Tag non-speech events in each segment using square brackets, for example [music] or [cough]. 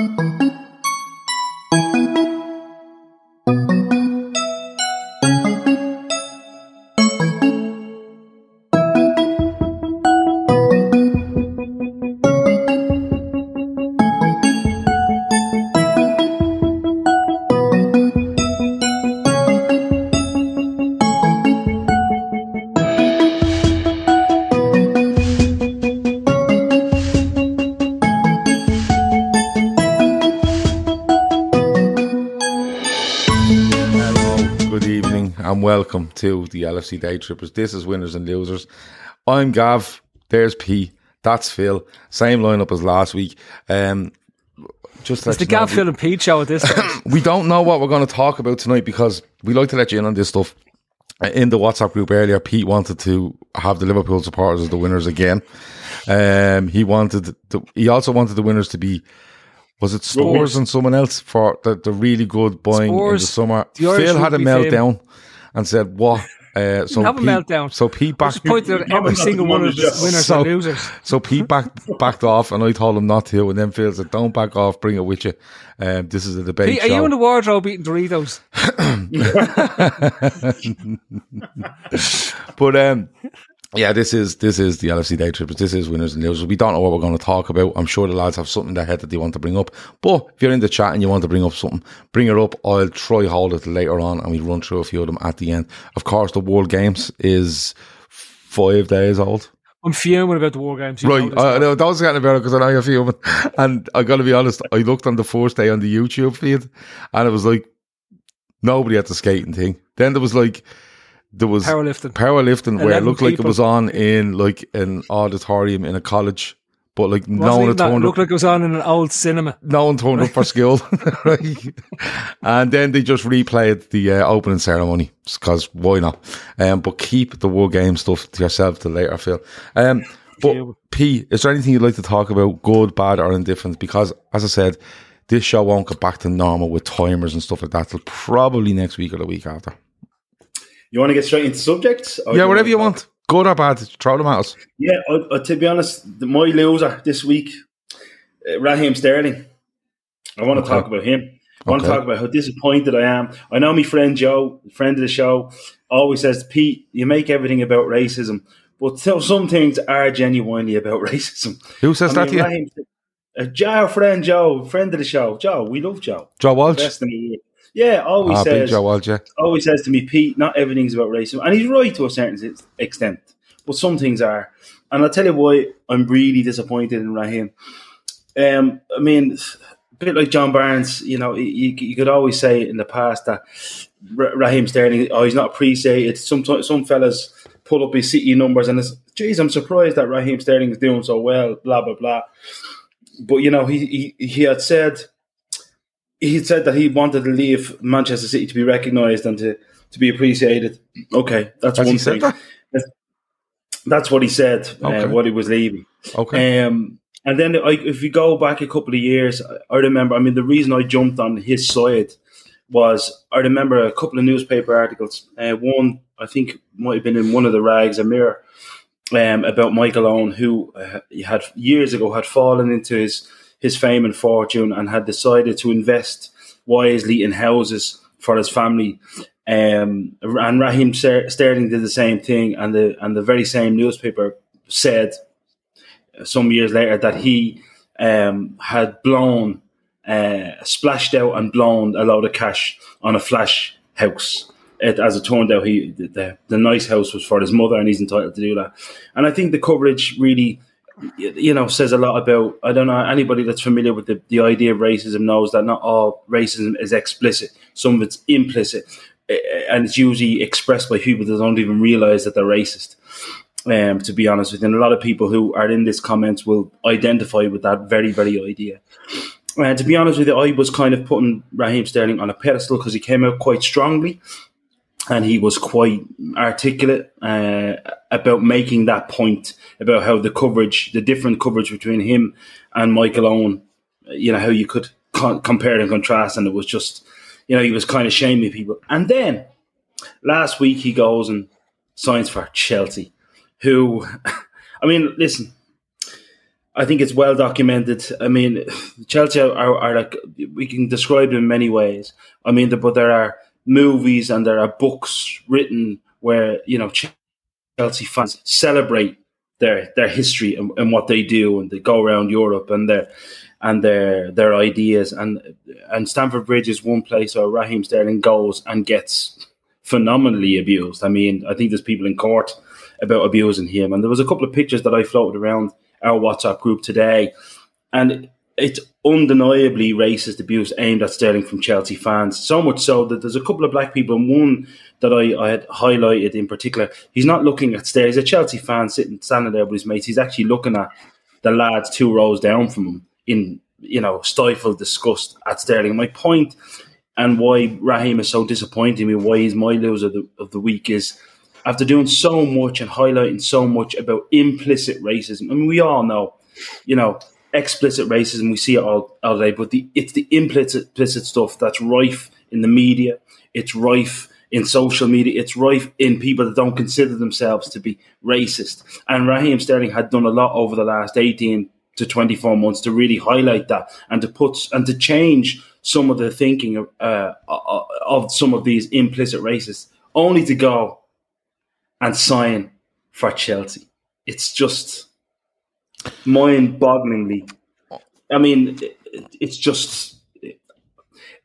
And welcome to the LFC Day Trippers. This is Winners and Losers. I'm Gav. There's P. That's Phil. Same lineup as last week. Um, just It's the you know, Gav, Phil, and Pete show at this [coughs] we don't know what we're going to talk about tonight because we like to let you in on this stuff. In the WhatsApp group earlier, Pete wanted to have the Liverpool supporters as the winners again. Um, he wanted, to, he also wanted the winners to be, was it Spurs and someone else for the, the really good buying in the summer? the Irish Phil had a meltdown. fame. Meltdown and said, "What?" [laughs] Uh, so have a meltdown. So Pete backed. Disappointed at every single one of the winners So- and losers. So Pete backed [laughs] backed off, and I told him not to. And then Phil said, "Don't back off. Bring it with you." Um, this is a debate Pete, are show. you in the wardrobe eating Doritos? [laughs] But um, yeah, this is this is the LFC Day Trippers. This is winners and losers. We don't know what we're going to talk about. I'm sure the lads have something in their head that they want to bring up. But if you're in the chat and you want to bring up something, bring it up. I'll try hold it later on, and we run through a few of them at the end. Of course, the World Games is five days old. I'm fuming about the war games. Right, I, know, that was getting better because I know you're fuming. [laughs] And I got to be honest, I looked on the first day on the YouTube feed, and it was like nobody had the skating thing. Then there was like there was Powerlifting. powerlifting where it 11 looked like it was on in like an auditorium in a college, but like no Wasn't one even had turned looked up. like it was on in an old cinema. no one turned up for school, [laughs] [laughs] right? And then they just replayed the uh, opening ceremony because why not? Um, but keep the war game stuff to yourself till later, Phil. Um, but. P, is there anything you'd like to talk about, good, bad, or indifferent? Because as I said, this show won't get back to normal with timers and stuff like that till probably next week or the week after. You want to get straight into subjects? Yeah, whatever you wanna- good or bad, throw them at us. Yeah, uh, uh, to be honest, the, my loser this week, uh, Raheem Sterling. I want to Okay. talk about him. I want Okay. to talk about how disappointed I am. I know my friend Joe, friend of the show, always says, Pete, you make everything about racism. But so- some things are genuinely about [laughs] racism. Who says that to you? Raheem, uh, Joe, friend Joe, friend of the show. Joe, we love Joe. Joe Walsh? Best in the world. Yeah, always says Joe always says to me, Pete, not everything's about racism. And he's right to a certain extent, but some things are. And I'll tell you why I'm really disappointed in Raheem. Um, I mean, a bit like John Barnes, you know, you, you could always say in the past that Ra- Raheem Sterling, oh, he's not appreciated. Some, some fellas pull up his city numbers and it's, geez, I'm surprised that Raheem Sterling is doing so well, blah, blah, blah. But, you know, he, he, he had said, he said that he wanted to leave Manchester City to be recognised and to, to be appreciated. Okay, that's Has one he said thing. that? That's what he said Okay. uh, while he was leaving. Okay. Um, and then, I, if you go back a couple of years, I- remember. I mean, the reason I jumped on his side was I remember a couple of newspaper articles. Uh, one, I think, might have been in one of the rags, a mirror, um, about Michael Owen, who uh, had years ago had fallen into his his fame and fortune and had decided to invest wisely in houses for his family. Um, and Raheem Ster- Sterling did the same thing, and the and the very same newspaper said some years later that he um, had blown, uh, splashed out and blown a load of cash on a flash house. It, as it turned out, he the, the, nice house was for his mother, and he's entitled to do that. And I think the coverage really, you know, says a lot about. I don't know anybody that's familiar with the, the idea of racism knows that not all racism is explicit. Some of it's implicit, eh, and it's usually expressed by people that don't even realize that they're racist. Um, to be honest with you, and a lot of people who are in this comments will identify with that very, very idea. And to be honest with you, I was kind of putting Raheem Sterling on a pedestal because he came out quite strongly and he was quite articulate uh, about making that point about how the coverage, the different coverage between him and Michael Owen, you know, how you could co- compare and contrast, and it was just, you know, he was kind of shaming people. And then last week he goes and signs for Chelsea, who, [laughs] I mean, listen, I think it's well documented. I mean, Chelsea are, are, like we can describe them in many ways. I mean, but there are movies and there are books written where you know Chelsea fans celebrate their their history and, and what they do, and they go around Europe and their and their their ideas. And and Stamford Bridge is one place where Raheem Sterling goes and gets phenomenally abused. I mean, I think there's people in court about abusing him, and there was a couple of pictures that I floated around our WhatsApp group today, and it's undeniably racist abuse aimed at Sterling from Chelsea fans. So much so that there's a couple of black people, and one that I, I had highlighted in particular. He's not looking at Sterling. He's a Chelsea fan sitting standing there with his mates. He's actually looking at the lads two rows down from him in you know stifled disgust at Sterling. My point and why Raheem is so disappointing me, why he's my loser of the, of the week is after doing so much and highlighting so much about implicit racism. I mean, we all know, you know, explicit racism. We see it all, all day, but the it's the implicit, implicit stuff that's rife in the media. It's rife in social media. It's rife in people that don't consider themselves to be racist. And Raheem Sterling had done a lot over the last eighteen to twenty four months to really highlight that and to put and to change some of the thinking of, uh, of some of these implicit racists, only to go and sign for Chelsea. It's just mind-bogglingly. I mean, it's just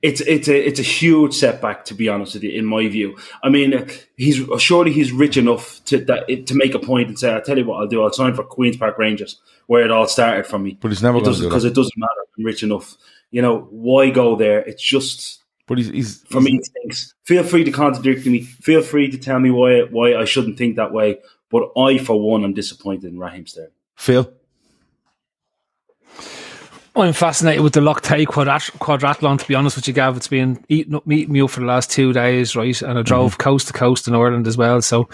it's it's a it's a huge setback to be honest with you, in my view. I mean, uh, he's surely he's rich enough to that to make a point and say, "I'll tell you what I'll do. I'll sign for Queens Park Rangers, where it all started for me." But he's never going to because it doesn't matter. I'm rich enough. You know why go there? It's just. But he's, he's for me. Thinks. Feel free to contradict me. Feel free to tell me why why I shouldn't think that way. But I, for one, am disappointed in Raheem Sterling. Phil. I'm fascinated with the Lochte quadrat- quadrathlon, to be honest with you, Gav. It's been eating up, meeting me up for the last two days, right? And I drove mm-hmm. coast to coast in Ireland as well. So,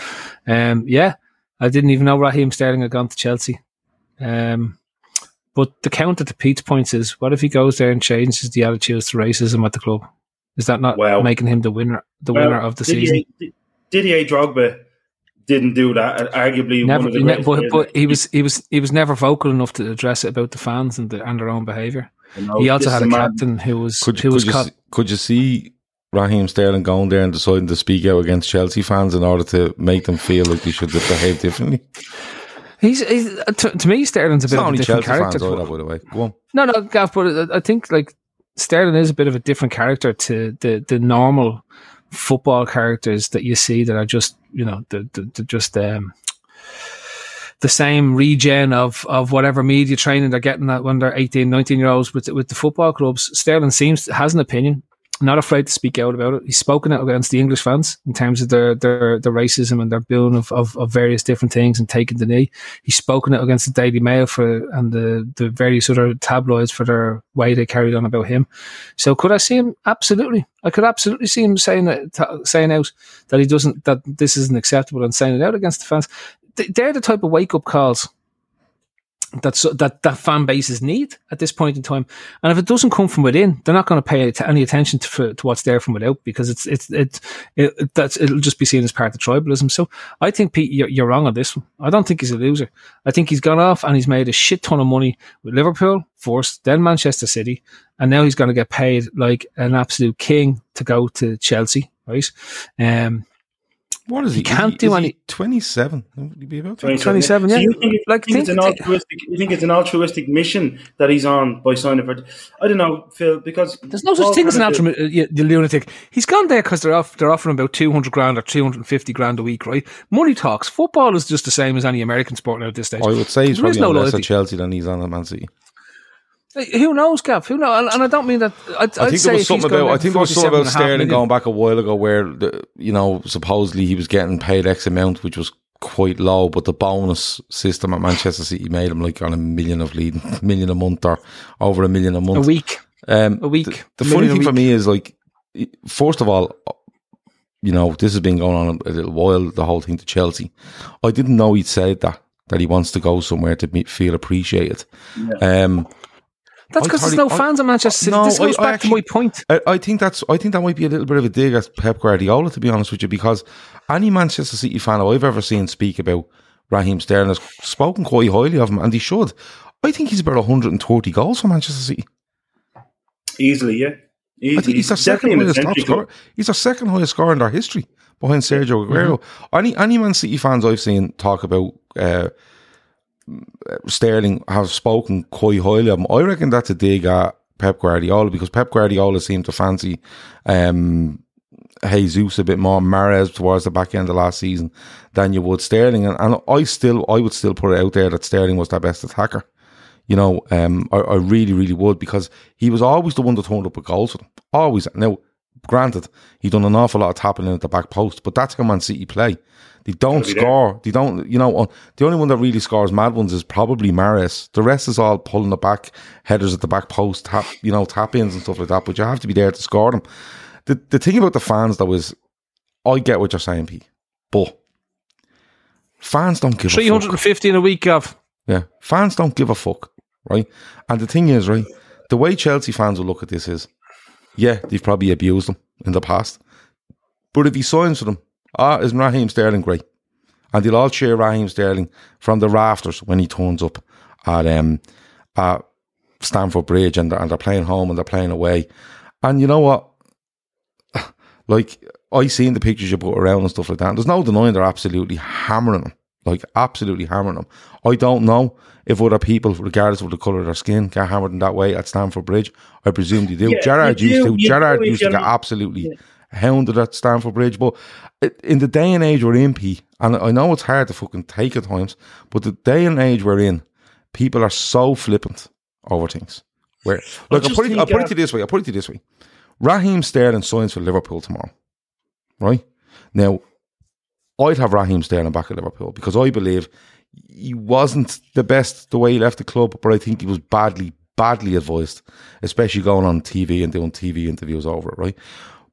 um, yeah, I didn't even know Raheem Sterling had gone to Chelsea. Um, but the counter to Pete's points is what if he goes there and changes the attitudes to racism at the club? Is that not well, making him the winner, the well, winner of the Didier, season? Didier Drogba didn't do that. Arguably, never, ne- but, but he was he was he was never vocal enough to address it about the fans and the, and their own behaviour. he also had a man. captain who was could, who could was you, caught. Could you see Raheem Sterling going there and deciding to speak out against Chelsea fans in order to make them feel like they should behave differently? He's, he's uh, to, to, me Sterling's a it's bit of a different Chelsea character. Fans, by the way, go on. No, no, Gav, but I think like Sterling is a bit of a different character to the the normal football characters that you see that are just you know the, the, the just um, the same regen of of whatever media training they're getting at when they're 18 19 year olds with with the football clubs. Sterling seems has an opinion not afraid to speak out about it. He's spoken out against the English fans in terms of their their, their racism and their booing of, of, of, various different things and taking the knee. He's spoken out against the Daily Mail for and the, the various other tabloids for their way they carried on about him. So could I see him? Absolutely. I could absolutely see him saying it, saying out that he doesn't that this isn't acceptable and saying it out against the fans. They're the type of wake up calls that's that that fan bases need at this point in time. And if it doesn't come from within, they're not going to pay any attention to, to what's there from without because it's it's it, it, that's it'll just be seen as part of tribalism. So I think Pete, you're, you're wrong on this one. I don't think he's a loser. I think he's gone off and he's made a shit ton of money with Liverpool first, then Manchester City, and now he's going to get paid like an absolute king to go to Chelsea, right? Um, what is he? He can't is do any. Twenty-seven. Would he be about 27? yeah. So you think, like, think think, it's an altruistic? You think it's an altruistic mission that he's on by signing for? I don't know, Phil. Because there's no such thing as an altruistic. Uh, the lunatic. He's gone there because they're off. They're offering about two hundred grand or two hundred and fifty grand a week, right? Money talks. Football is just the same as any American sport now at this stage. I would say he's There is probably no on less loyalty. at Chelsea than he's on at Man City. Who knows, Gav? Who knows? And, and I don't mean that. I'd, I think say there was something about. I think for there was something about Sterling going back a while ago where the, you know supposedly he was getting paid X amount, which was quite low, but the bonus system at Manchester City made him like on a million of leading, [laughs] million a month or over a million a month. A week. Um, A week. The, the A funny thing for me is like, first of all, you know, this has been going on a little while. The whole thing to Chelsea, I didn't know he'd said that that he wants to go somewhere to me, feel appreciated. Um, That's because there's totally- no I- fans at Manchester City. No, this goes I- I back actually- to my point. I, I think that's I think that might be a little bit of a dig at Pep Guardiola, to be honest with you, because any Manchester City fan I've ever seen speak about Raheem Sterling has spoken quite highly of him, and he should. I think he's about 130 goals for Manchester City. Easily, yeah. Easily. I think he's their second Definitely in the highest top scorer. He's their second highest scorer in their history behind Sergio Aguero. Any any Man City fans I've seen talk about uh, Sterling have spoken quite highly of him. I reckon that's a dig at Pep Guardiola because Pep Guardiola seemed to fancy um, Jesus a bit more, Mahrez towards the back end of last season than you would Sterling. And, and I still, I would still put it out there that Sterling was their best attacker. You know, um, I, I really, really would because he was always the one that turned up with goals for them. Always. Now, granted, he done an awful lot of tapping in at the back post, but that's how Man City play. They don't be there. score. They don't, you know, uh, the only one that really scores mad ones is probably Mahrez. The rest is all pulling the back, headers at the back post, tap, you know, tap ins and stuff like that, but you have to be there to score them. The, the thing about the fans, though, is I get what you're saying, Pete, but fans don't give a fuck. 350 in a week, Gav. Yeah, fans don't give a fuck, right? And the thing is, right, the way Chelsea fans will look at this is, yeah, they've probably abused them in the past, but if he signs for them, ah, isn't Raheem Sterling great? And they'll all cheer Raheem Sterling from the rafters when he turns up at um at Stamford Bridge and they're, and they're playing home and they're playing away. And you know what? [sighs] Like I seen the pictures you put around and stuff like that. And there's no denying they're absolutely hammering them. Like absolutely hammering them. I don't know if other people, regardless of the colour of their skin, get hammered in that way at Stamford Bridge. I presume they do. Yeah, Gerard used do, to. Gerard used to get absolutely hounded at Stamford Bridge. But in the day and age we're in, P, and I know it's hard to fucking take at times, but the day and age we're in, people are so flippant over things. Where, look, I'll put, it, I'll put it uh, to you this way. I'll put it to you this way. Raheem Sterling signs for Liverpool tomorrow, right? Now, I'd have Raheem Sterling back at Liverpool because I believe he wasn't the best the way he left the club, but I think he was badly, badly advised, especially going on TV and doing TV interviews over it, right?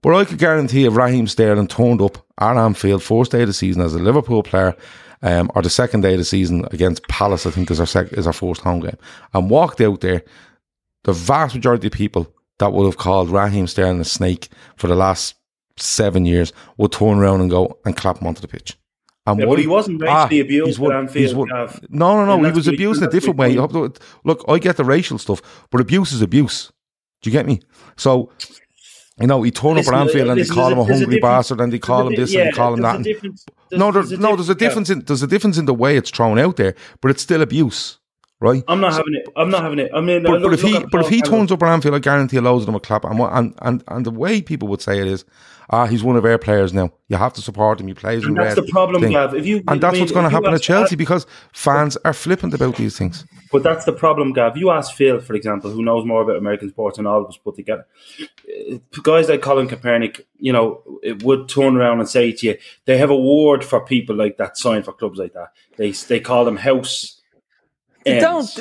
But I could guarantee if Raheem Sterling turned up at Anfield first day of the season as a Liverpool player, um, or the second day of the season against Palace, I think is our sec- is our first home game, and walked out there, the vast majority of people that would have called Raheem Sterling a snake for the last seven years would turn around and go and clap him onto the pitch. And Yeah, why- but he wasn't racially abused he's at Anfield, one- No, no, no. He was what- abused in a different way. he- You have to- Look, I get the racial stuff, but abuse is abuse. Do you get me? So, you know, he turn up Listen, at Anfield and they call him a hungry difference- bastard and they call him this a and they call him that. there's a No, there's, there's a no, there's a difference, difference in there's a difference in the way it's thrown out there, but it's still abuse, right? I'm not having it. I'm not having it. I mean, But, look, but if he but if he turns up at Anfield, I guarantee a loads of them will clap. And, what, and and and the way people would say it is, ah, he's one of our players now. You have to support him. He plays in And that's red. the problem, thing. Gav. If you- and that's I mean, what's going to happen at ask- Chelsea because fans are flippant about these things. But that's the problem, Gav. You ask Phil, for example, who knows more about American sports than all of us put together. Uh, Guys like Colin Kaepernick, you know, it would turn around and say to you, they have a ward for people like that sign for clubs like that. They they call them house. They don't.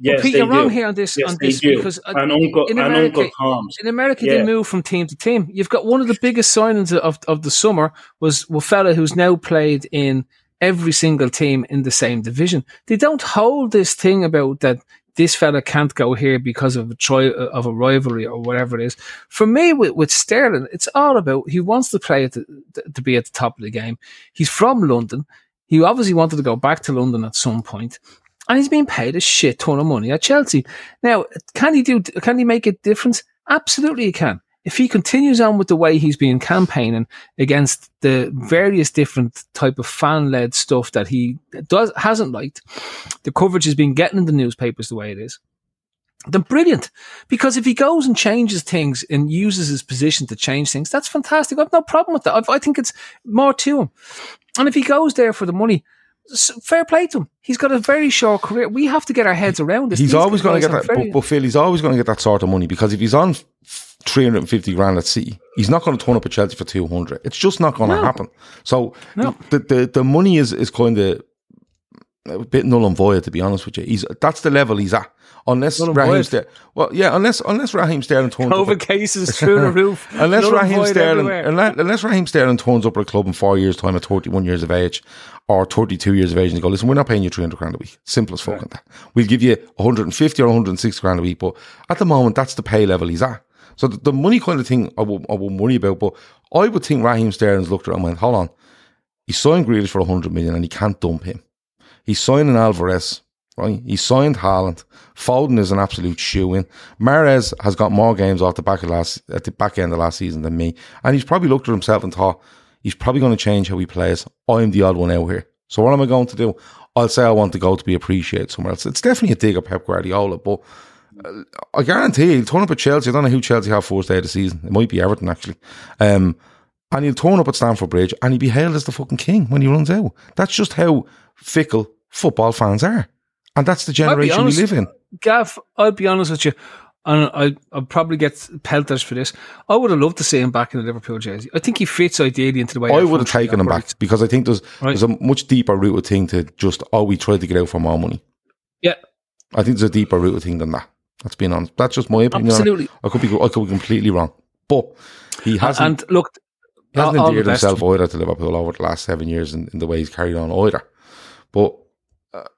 Yes, Pete, you're wrong do. here on this. Yes, on this because uh, and Uncle in America, Uncle Tom's. in America, Yeah. they move from team to team. You've got one of the biggest signings of, of the summer was a fella who's now played in every single team in the same division. They don't hold this thing about that this fella can't go here because of a tri- of a rivalry or whatever it is. For me, with, with Sterling, it's all about he wants to play at the, to be at the top of the game. He's from London. He obviously wanted to go back to London at some point and he's being paid a shit ton of money at Chelsea. Now, can he do? Can he make a difference? Absolutely, he can. If he continues on with the way he's been campaigning against the various different type of fan-led stuff that he does hasn't liked, the coverage has been getting in the newspapers the way it is. Then brilliant, because if he goes and changes things and uses his position to change things, that's fantastic. I've no problem with that. I've, I think it's more to him. And if he goes there for the money, fair play to him. He's got a very short career. We have to get our heads around this. He's These always going to get that, very- but, but Phil, he's always going to get that sort of money because if he's on 350 grand at City. He's not going to turn up at Chelsea for 200. It's just not going to No. happen. So No. the, the the money is is kind of a bit null and void to be honest with you. He's that's the level he's at. Unless Raheem. Sterling, well, yeah, unless unless Raheem Sterling turns up, COVID at- cases through the roof. [laughs] unless Raheem Sterling, unless, unless Raheem Sterling turns up at a club in four years' time at 31 years of age or 32 years of age and they go, listen, we're not paying you 300 grand a week. Simple as fucking that. We'll give you 150 or 160 grand a week, but at the moment, that's the pay level he's at. So the, the money kind of thing I will, I will worry about, but I would think Raheem Sterling's looked at it and went, hold on, he signed Grealish for 100 million and he can't dump him. He's signing Alvarez, right? He signed Haaland. Foden is an absolute shoe in. Mahrez has got more games off the back of last at the back end of last season than me, and he's probably looked at himself and thought he's probably going to change how he plays. I'm the odd one out here, so what am I going to do? I'll say I want to go to be appreciated somewhere else. It's definitely a dig at Pep Guardiola, but uh, I guarantee he'll turn up at Chelsea. I don't know who Chelsea have first day of the season. It might be Everton actually. Um, and he'll turn up at Stamford Bridge and he'll be hailed as the fucking king when he runs out. That's just how fickle football fans are. And that's the generation we live in. Gav, I'll be honest with you, and I, I'll probably get pelters for this. I would have loved to see him back in the Liverpool jersey. I think he fits ideally into the way I would have taken him back because I think there's Right. there's a much deeper rooted thing to just oh we tried to get out for more money. Yeah, I think there's a deeper rooted thing than that. That's being honest. That's just my opinion. absolutely. I could be I could be completely wrong, but he hasn't And look, he hasn't endeared himself either to Liverpool over the last seven years in, in the way he's carried on either. But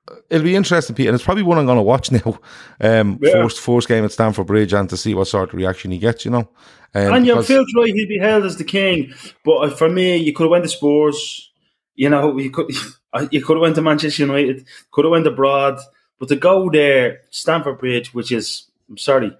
uh, it'll be interesting, Pete, and it's probably one I'm going to watch [laughs] now. Um, Yeah. first first game at Stamford Bridge, and to see what sort of reaction he gets. You know, um, And you because- feel right, he'd be hailed as the king. But uh, for me, you could have went to Spurs. You know, you could [laughs] you could have went to Manchester United. Could have went abroad. But to go there, Stamford Bridge, which is I'm sorry,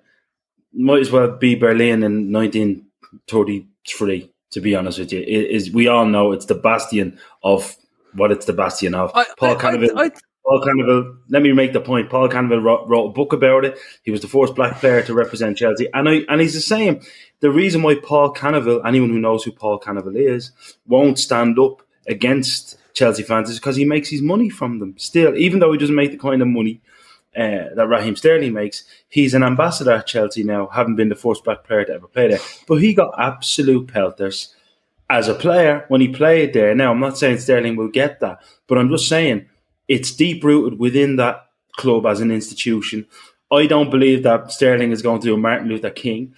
might as well be Berlin in 1933. To be honest with you, it is we all know it's the bastion of what it's the bastion of. I, Paul I, Canoville. I, I, Paul Canoville, let me make the point. Paul Canoville wrote, wrote a book about it. He was the first black player to represent Chelsea. And I, and he's the same. The reason why Paul Canoville, anyone who knows who Paul Canoville is, won't stand up against Chelsea fans is because he makes his money from them. Still, even though he doesn't make the kind of money uh, that Raheem Sterling makes, he's an ambassador at Chelsea now, having been the first black player to ever play there. But he got absolute pelters as a player when he played there. Now, I'm not saying Sterling will get that, but I'm just saying it's deep rooted within that club as an institution. I don't believe that Sterling is going to do a Martin Luther King,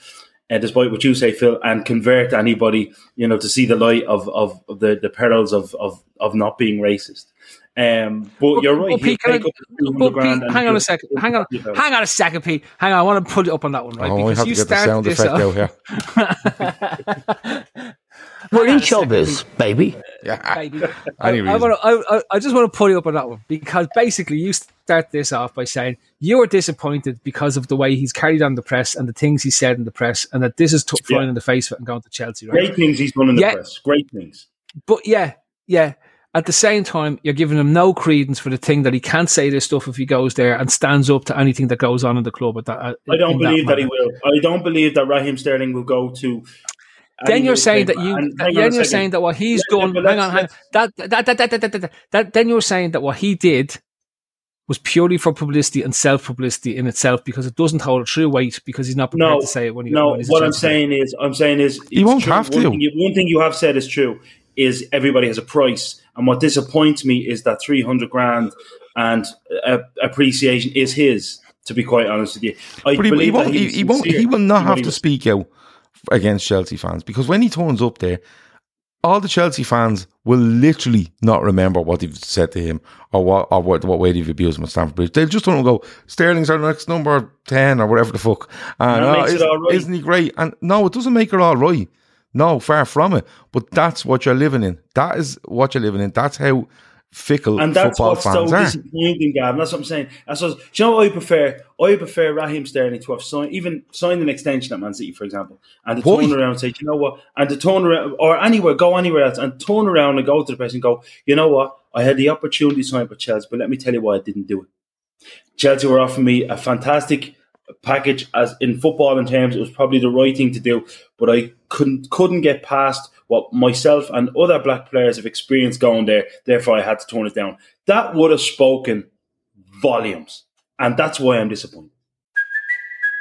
uh, despite what you say, Phil, and convert anybody, you know, to see the light of, of, of the, the perils of, of, of not being racist. Um, but you're right. But Pete, can I- up the 200 but Pete, hang on a second. Hang on. talk about. Hang on a second, Pete. Hang on. I want to put it up on that one, right? oh, I because have to you get the started sound this effect off- out here. [laughs] We're on in a showbiz, baby. Yeah, [laughs] baby. [laughs] I, I, wanna, I, I- just want to put you up on that one because basically you start this off by saying you were disappointed because of the way he's carried on the press and the things he said in the press, and that this is t- flying Yeah. in the face of it and going to Chelsea, right? Great things he's done in the Yeah. press. Great things. But yeah, yeah. At the same time, you're giving him no credence for the thing that he can't say this stuff if he goes there and stands up to anything that goes on in the club. At that, uh, I don't believe that, he will. I don't believe that Raheem Sterling will go to. Then you're saying that you. And that- hang on a then you're saying that what he's Yeah, done. hang on, hang. That that that, that, that, that, that, that. Then you're saying that what he did was purely for publicity and self publicity in itself because it doesn't hold a true weight because he's not prepared No, to say it when he. no. when he's What I'm saying is, I'm saying is, He it's won't true. have one to. Thing you, one thing you have said is true. Is everybody has a price, and what disappoints me is that 300 grand and uh, appreciation is his. To be quite honest with you, I But he, he won't. He, he won't. He will not have to speak out against Chelsea fans because when he turns up there, all the Chelsea fans will literally not remember what they've said to him or what or what, what way they've abused him at Stamford Bridge. They'll just don't go. Sterling's our next number ten or whatever the fuck. And oh, it isn't, all right. isn't he great? And no, it doesn't make it all right. No, far from it. But that's what you're living in. That is what you're living in. That's how fickle And that's football what's so are. disappointing, Gavin. That's what I'm saying. That's what, do you know what I prefer? I prefer Raheem Sterling to have signed, even signed an extension at Man City, for example, and to Why? turn around and say, you know what? And to turn around, or anywhere, go anywhere else, and turn around and go to the press and go, you know what? I had the opportunity to sign for Chelsea, but let me tell you why I didn't do it. Chelsea were offering me a fantastic package as in football in terms it was probably the right thing to do but I couldn't couldn't get past what myself and other black players have experienced going there therefore I had to turn it down. That would have spoken volumes and that's why I'm disappointed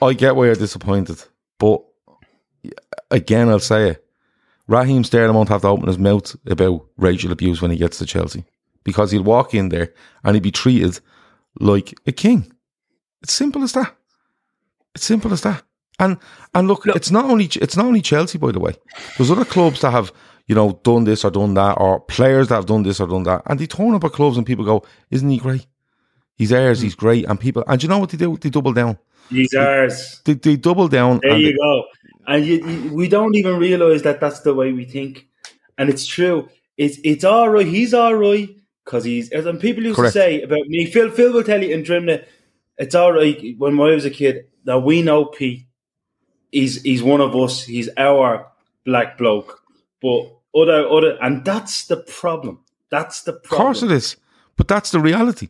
I get why you're disappointed, but again, I'll say it. Raheem Sterling won't have to open his mouth about racial abuse when he gets to Chelsea because he'll walk in there and he'll be treated like a king. It's simple as that. It's simple as that. And and look, it's not only it's not only Chelsea, by the way. There's other clubs that have you know done this or done that, or players that have done this or done that, and they turn up at clubs and people go, "Isn't he great? He's ours. Hmm. He's great." And people, and you know what they do? They double down. He's ours. They, they double down. There you they- go. And you, you, we don't even realize that that's the way we think, and it's true. It's it's all right. He's all right because he's. As and people used Correct. to say about me, Phil. Phil will tell you in Drimnagh, it's all right. When I was a kid, that we know Pete. He's he's one of us. He's our black bloke. But other other, and that's the problem. That's the Of problem. course it is. But that's the reality.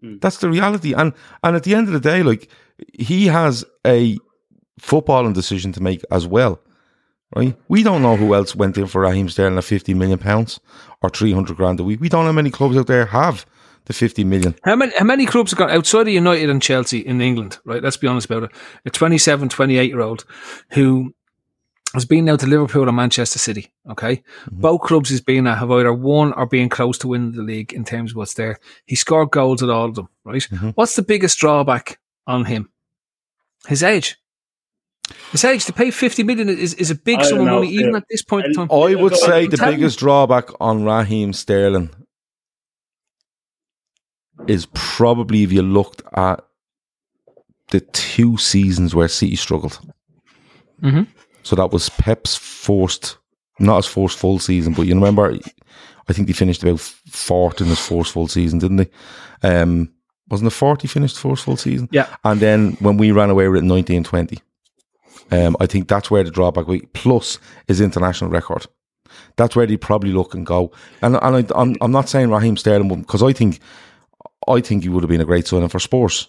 Hmm. That's the reality. And and at the end of the day, like he has a footballing decision to make as well. Right? We don't know who else went in for Raheem Sterling at fifty million pounds or three hundred grand a week. We don't know how many clubs out there have the fifty million. How many how many clubs have got outside of United and Chelsea in England, right? Let's be honest about it. A 27, 28 year old who has been now to Liverpool and Manchester City, okay? Mm-hmm. Both clubs he's been at have either won or been close to winning the league in terms of what's there. He scored goals at all of them, right? Mm-hmm. What's the biggest drawback on him? His age. His age to pay 50 million is, is a big sum of money, even Phil. at this point in time. I would I'm say the biggest drawback on Raheem Sterling is probably if you looked at the two seasons where City struggled. Mhm. So that was Pep's forced, not his forced full season, but you remember, I think they finished about fourth in his first full season, didn't they? Um, wasn't it 40 finished first full season? Yeah. And then when we ran away with it in 1920, um, I think that's where the drawback was, plus his international record. That's where they probably look and go. And and I, I'm I'm not saying Raheem Sterling because I think I think he would have been a great signing for Spurs.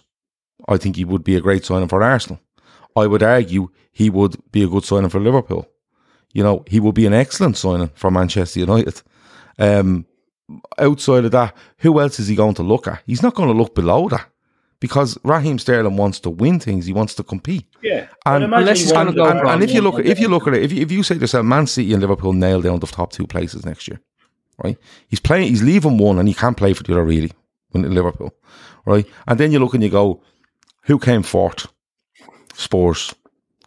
I think he would be a great signing for Arsenal. I would argue he would be a good signing for Liverpool. You know, he would be an excellent signing for Manchester United. Um, outside of that, who else is he going to look at? He's not going to look below that because Raheem Sterling wants to win things. He wants to compete. Yeah. And- Unless he he's gonna go And, and if you look, if you look at it, if you, if you say to yourself, Man City and Liverpool nail down the top two places next year, right? He's playing, he's leaving one, and he can't play for the other really when in Liverpool, right? And then you look and you go, who came fourth? Spurs,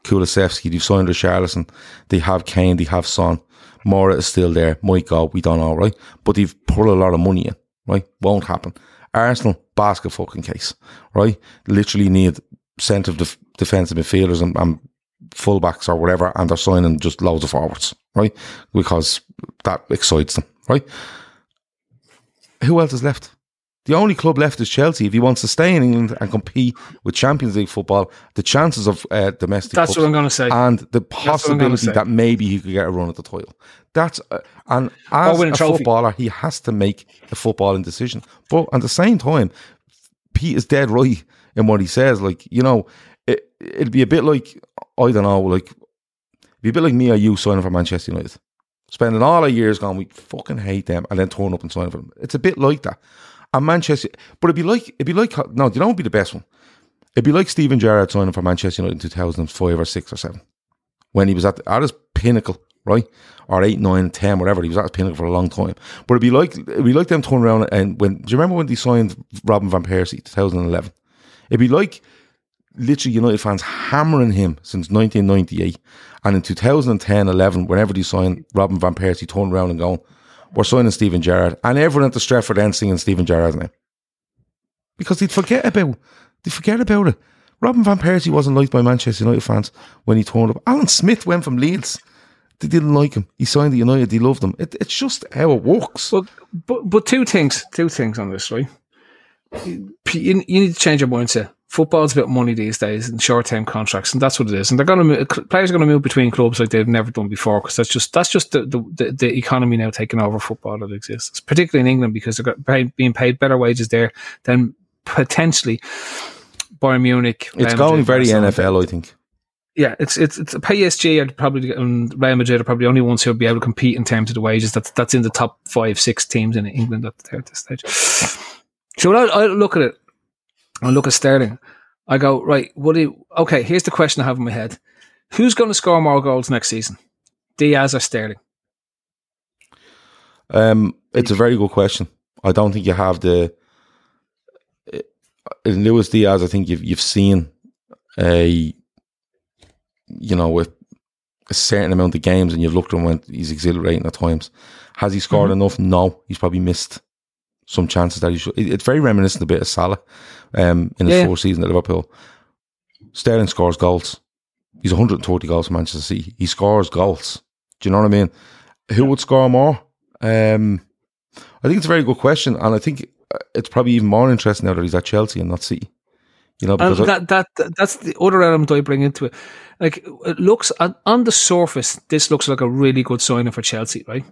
Kulusevski, they've signed Richarlison, they have Kane, they have Son, Moura is still there, might go, we don't know, right? But they've put a lot of money in, right? Won't happen. Arsenal, basket fucking case, right? Literally need centre def- defensive midfielders and, and fullbacks or whatever, and they're signing just loads of forwards, right? Because that excites them, right? Who else is left? The only club left is Chelsea. If he wants to stay in England and compete with Champions League football, the chances of uh, domestic That's what I'm going to say. and the what I'm gonna possibility that maybe he could get a run at the title. That's uh, and as a trophy. footballer, he has to make a footballing decision. But at the same time, Pete is dead right in what he says. Like you know, it it'd be a bit like I don't know, like it'd be a bit like me or you signing for Manchester United, spending all our years going, we fucking hate them, and then turn up and sign for them. It's a bit like that. And Manchester, but it'd be like it'd be like no, do you know would be the best one? It'd be like Steven Gerrard signing for Manchester United in two thousand and five or six or seven when he was at, at his pinnacle, right? Or eight, nine, ten, whatever. He was at his pinnacle for a long time. But it'd be like it'd be like them turning around and when do you remember when they signed Robin van Persie, 2011? It'd be like literally United fans hammering him since 1998. And in 2010, 11, whenever they signed Robin van Persie, turned around and going, we're signing Steven Gerrard. And everyone at the Stretford end singing Steven Gerrard's name. Because they'd forget about they forget about it. Robin van Persie wasn't liked by Manchester United fans when he turned up. Alan Smith went from Leeds. They didn't like him. He signed at United. They loved him. It, it's just how it works. But, but but two things, two things on this, right? You you need to change your mindset football's about money these days and short term contracts, and that's what it is. And they're going to players are going to move between clubs like they've never done before because that's just that's just the, the, the, economy now taking over football that exists, particularly in England because they're paid, being paid better wages there than potentially Bayern Munich. It's going very NFL, I think. Yeah, it's it's it's PSG are probably and Real Madrid are probably the only ones who will be able to compete in terms of the wages. That's that's in the top five, six teams in England at, at this stage. So I, I look at it, I look at Sterling. I go right. What do you? Okay, here's the question I have in my head: Who's going to score more goals next season, Diaz or Sterling? Um, it's a very good question. I don't think you have the in Luis Diaz. I think you've you've seen a you know with a certain amount of games, and you've looked at him when he's exhilarating at times. Has he scored mm-hmm. enough? No, he's probably missed some chances that he should. It's very reminiscent a bit of Salah um, in his yeah. fourth season at Liverpool. Sterling scores goals. He's 130 goals for Manchester City. He scores goals. Do you know what I mean? Who would score more? Um, I think it's a very good question, and I think uh, it's probably even more interesting now that he's at Chelsea and not City. You know, because um, that, that that's the other element I bring into it. Like it looks on the surface, this looks like a really good signing for Chelsea, right?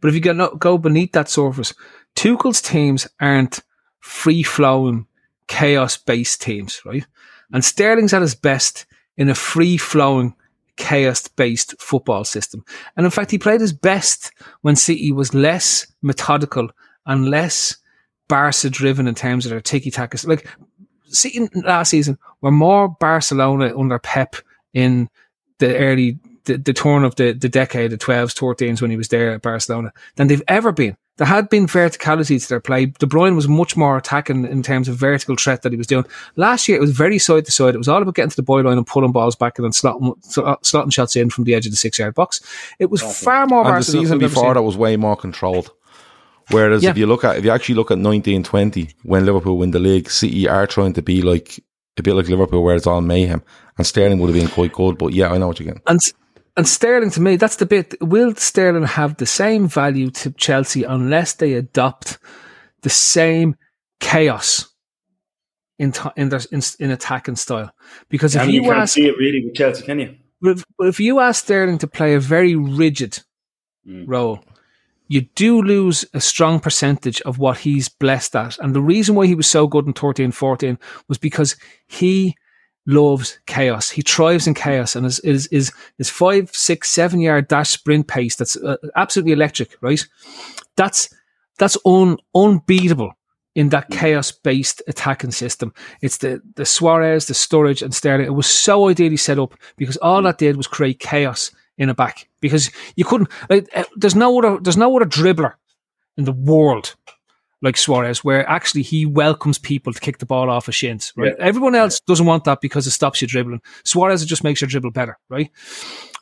But if you get go beneath that surface, Tuchel's teams aren't free flowing, chaos based teams, right? And Sterling's at his best in a free flowing, chaos based football system. And in fact, he played his best when City was less methodical and less Barca driven in terms of their tiki taka. Like City last season were more Barcelona under Pep in the early the, the turn of the, the decade, the 12s, 13s when he was there at Barcelona, than they've ever been. There had been verticality to their play. De Bruyne was much more attacking in terms of vertical threat that he was doing. Last year, it was very side to side. It was all about getting to the byline and pulling balls back and then slotting, uh, slotting shots in from the edge of the six yard box. It was far more. And the season before that was way more controlled. Whereas yeah. if you look at if you actually look at nineteen twenty when Liverpool win the league, City are trying to be like a bit like Liverpool, where it's all mayhem, and Sterling would have been quite good. But yeah, I know what you're getting. And and Sterling to me, that's the bit. Will Sterling have the same value to Chelsea unless they adopt the same chaos in t- in, their, in in attacking style? Because if you, you can't ask, see it really with Chelsea, can you? But if, but if you ask Sterling to play a very rigid mm. role, you do lose a strong percentage of what he's blessed at. And the reason why he was so good in 13 14 was because he loves chaos. He thrives in chaos and is, is, is, his five, six, seven yard dash sprint pace. That's uh, absolutely electric, right? That's, that's un, unbeatable in that chaos based attacking system. It's the, the Suarez, the Sturridge and Sterling. It was so ideally set up because all that did was create chaos in a back because you couldn't, like, uh, there's no other, there's no other dribbler in the world like Suarez, where actually he welcomes people to kick the ball off of shins, right? Yeah. Everyone else doesn't want that because it stops you dribbling. Suarez just makes your dribble better, right?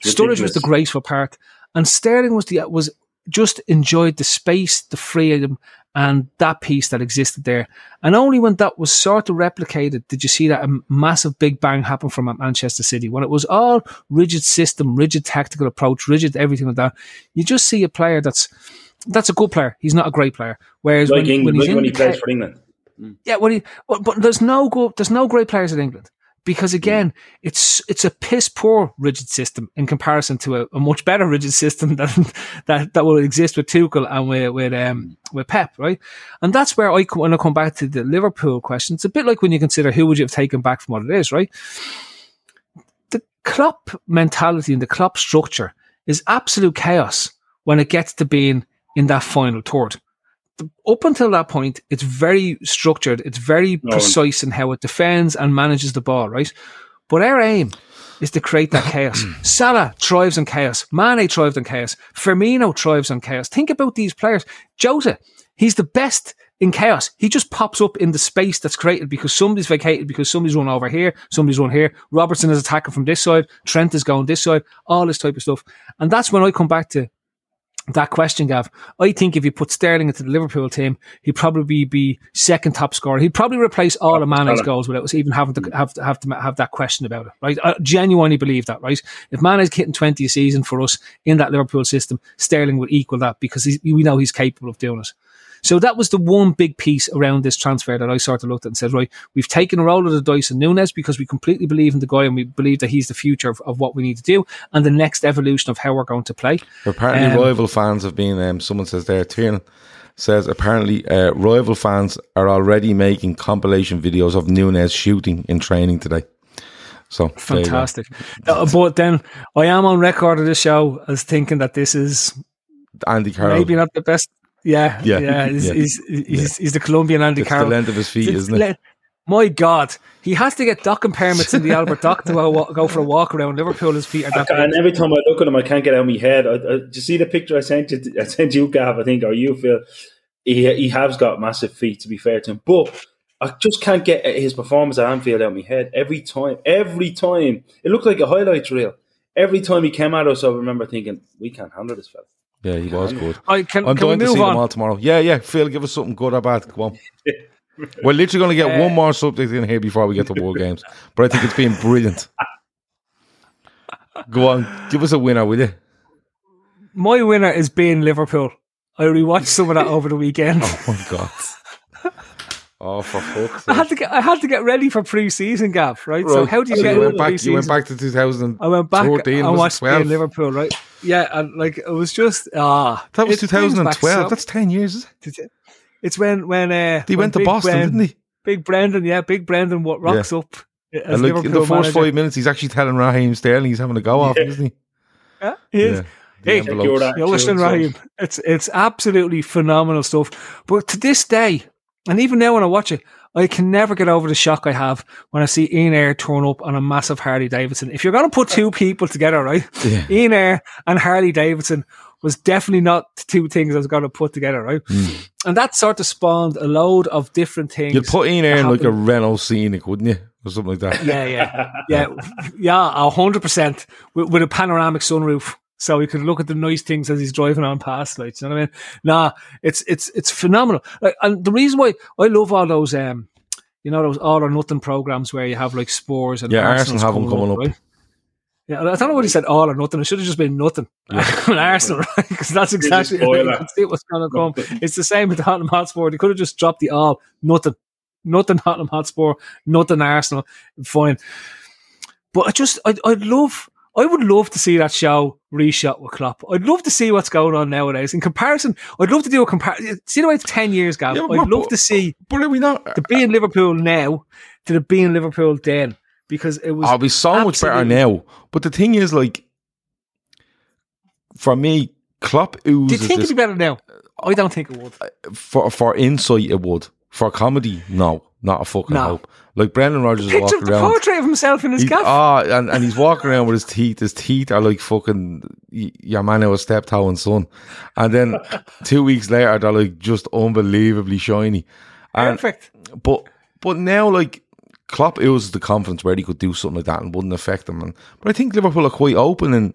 Ridiculous. Sturridge was the graceful part, and Sterling was the was just enjoyed the space, the freedom, and that piece that existed there. And only when that was sort of replicated did you see that a massive big bang happen from Manchester City. When it was all rigid system, rigid tactical approach, rigid everything like that, you just see a player that's that's a good player. He's not a great player. Whereas like when, England, when, like when he plays for England. Yeah, when he, but, but there's no good, there's no great players in England because mm. again, it's it's a piss poor rigid system in comparison to a, a, much better rigid [laughs] system that that that will exist with Tuchel and with with um with Pep, right? And that's where I when I come back to the Liverpool question, it's a bit like when you consider who would you have taken back from what it is, right? The Klopp mentality and the Klopp structure is absolute chaos when it gets to being in that final third. Up until that point, it's very structured. It's very no. precise in how it defends and manages the ball, right? But our aim is to create that chaos. [clears throat] Salah thrives on chaos. Mane thrives on chaos. Firmino thrives on chaos. Think about these players. Jota, he's the best in chaos. He just pops up in the space that's created because somebody's vacated, because somebody's run over here, somebody's run here. Robertson is attacking from this side. Trent is going this side. All this type of stuff. And that's when I come back to that question, Gav. I think if you put Sterling into the Liverpool team, he'd probably be second top scorer. He'd probably replace all of Mane's goals without us even having to hmm. have to have to have that question about it. Right? I genuinely believe that. Right? If Mane's hitting twenty a season for us in that Liverpool system, Sterling would equal that because we know he's capable of doing it. So that was the one big piece around this transfer that I sort of looked at and said, right, we've taken a roll of the dice in Nunez because we completely believe in the guy and we believe that he's the future of, of what we need to do and the next evolution of how we're going to play. Apparently, Um, rival fans have been. Um, someone says there, Tiernan says apparently uh, rival fans are already making compilation videos of Nunez shooting in training today. So there you go. Fantastic. Uh, but then I am on record of this show as thinking that this is Andy Carroll. maybe not the best. Yeah, Yeah, [laughs] yeah, He's, yeah, he's, he's, he's the Colombian Andy it's Carroll. the length of his feet, It's isn't it? My God, he has to get docking permits in the [laughs] Albert Dock to go, for a walk around Liverpool. His feet are that big. And every time I look at him, I can't get out of my head. I, I, do you see the picture I sent you? I sent you, Gav, I think, or you, Phil. He, he has got massive feet, to be fair to him. But I just can't get his performance at Anfield out of my head. Every time, every time. It looked like a highlight reel. Every time he came at us, I remember thinking, we can't handle this fella. Yeah, he was good. I can, I'm can dying to see them all tomorrow. Yeah, yeah. Phil, give us something good or bad. Come on. [laughs] We're literally going to get Uh, one more subject in here before we get to World Games. But I think it's been brilliant. Go on. Give us a winner, will you? My winner is being Liverpool. I rewatched some of that over the weekend. [laughs] Oh, my God. Oh, for fuck's I sake. had to get I had to get ready for pre-season, Gav. Right. So how do you So get you went back? You went back to 2000. I went back 14, and watched 12? being Liverpool. Right. Yeah, and like it was just ah. That was it brings back 2012. That's 10 years. Is it? It's when when uh, He when went to Big Boston, Bren- didn't he? Big Brendan, yeah, Big Brendan. What rocks up as And like in the first manager. five minutes, he's actually telling Raheem Sterling he's having a go off, Yeah. isn't he? Yeah, he is. The Hey, envelopes. Secure that Yeah, listen, too, Raheem, it's it's absolutely phenomenal stuff. But to this day, and even now when I watch it, I can never get over the shock I have when I see Ian Ayre turn up on a massive Harley Davidson. If you're going to put two people together, right, Yeah. Ian Ayre and Harley Davidson was definitely not the two things I was going to put together, right? Hmm. And that sort of spawned a load of different things. You'd put in there in like a. Renault Scenic, wouldn't you? Or something like that. Yeah, yeah, yeah, yeah, a hundred percent with, with a panoramic sunroof, so he could look at the nice things as he's driving on past. Like, you know what I mean? Nah, it's it's it's phenomenal. Like, and the reason why I love all those, um, you know, those all or nothing programs where you have like spores and Yeah, Arsenal's Arsenal have them coming up. right? Yeah, I don't know what he said. All or nothing. It should have just been nothing. Yeah, [laughs] Arsenal, right? Because that's exactly. spoiler. [laughs] You can see what's going to come. It's the same with Tottenham Hotspur. They could have just dropped the all, nothing, nothing Tottenham Hotspur, nothing Arsenal. Fine. But I just, I'd, I'd love, I would love to see that show reshot with Klopp. I'd love to see what's going on nowadays. In comparison, I'd love to do a comparison. See the way it's 10 years, Gav? Yeah, I'd love to see But are we not? the being Liverpool now to the being Liverpool then. Because it was. I'll be so much better now. But the thing is, like, for me, Klopp Do you oozes think it'd be better now? I don't think it would. Uh, for for insight. It would for comedy. No, not a fucking No. hope. Like Brendan Rodgers is Picture walking the around. portrait of himself in his He's, gaff. ah, and, and he's walking around with his teeth. His teeth are like fucking your man who was Steptoe and son. And then [laughs] two weeks later, they're like just unbelievably shiny. And Perfect. but but now like Klopp oozes the confidence where he could do something like that and wouldn't affect them. And but I think Liverpool are quite open in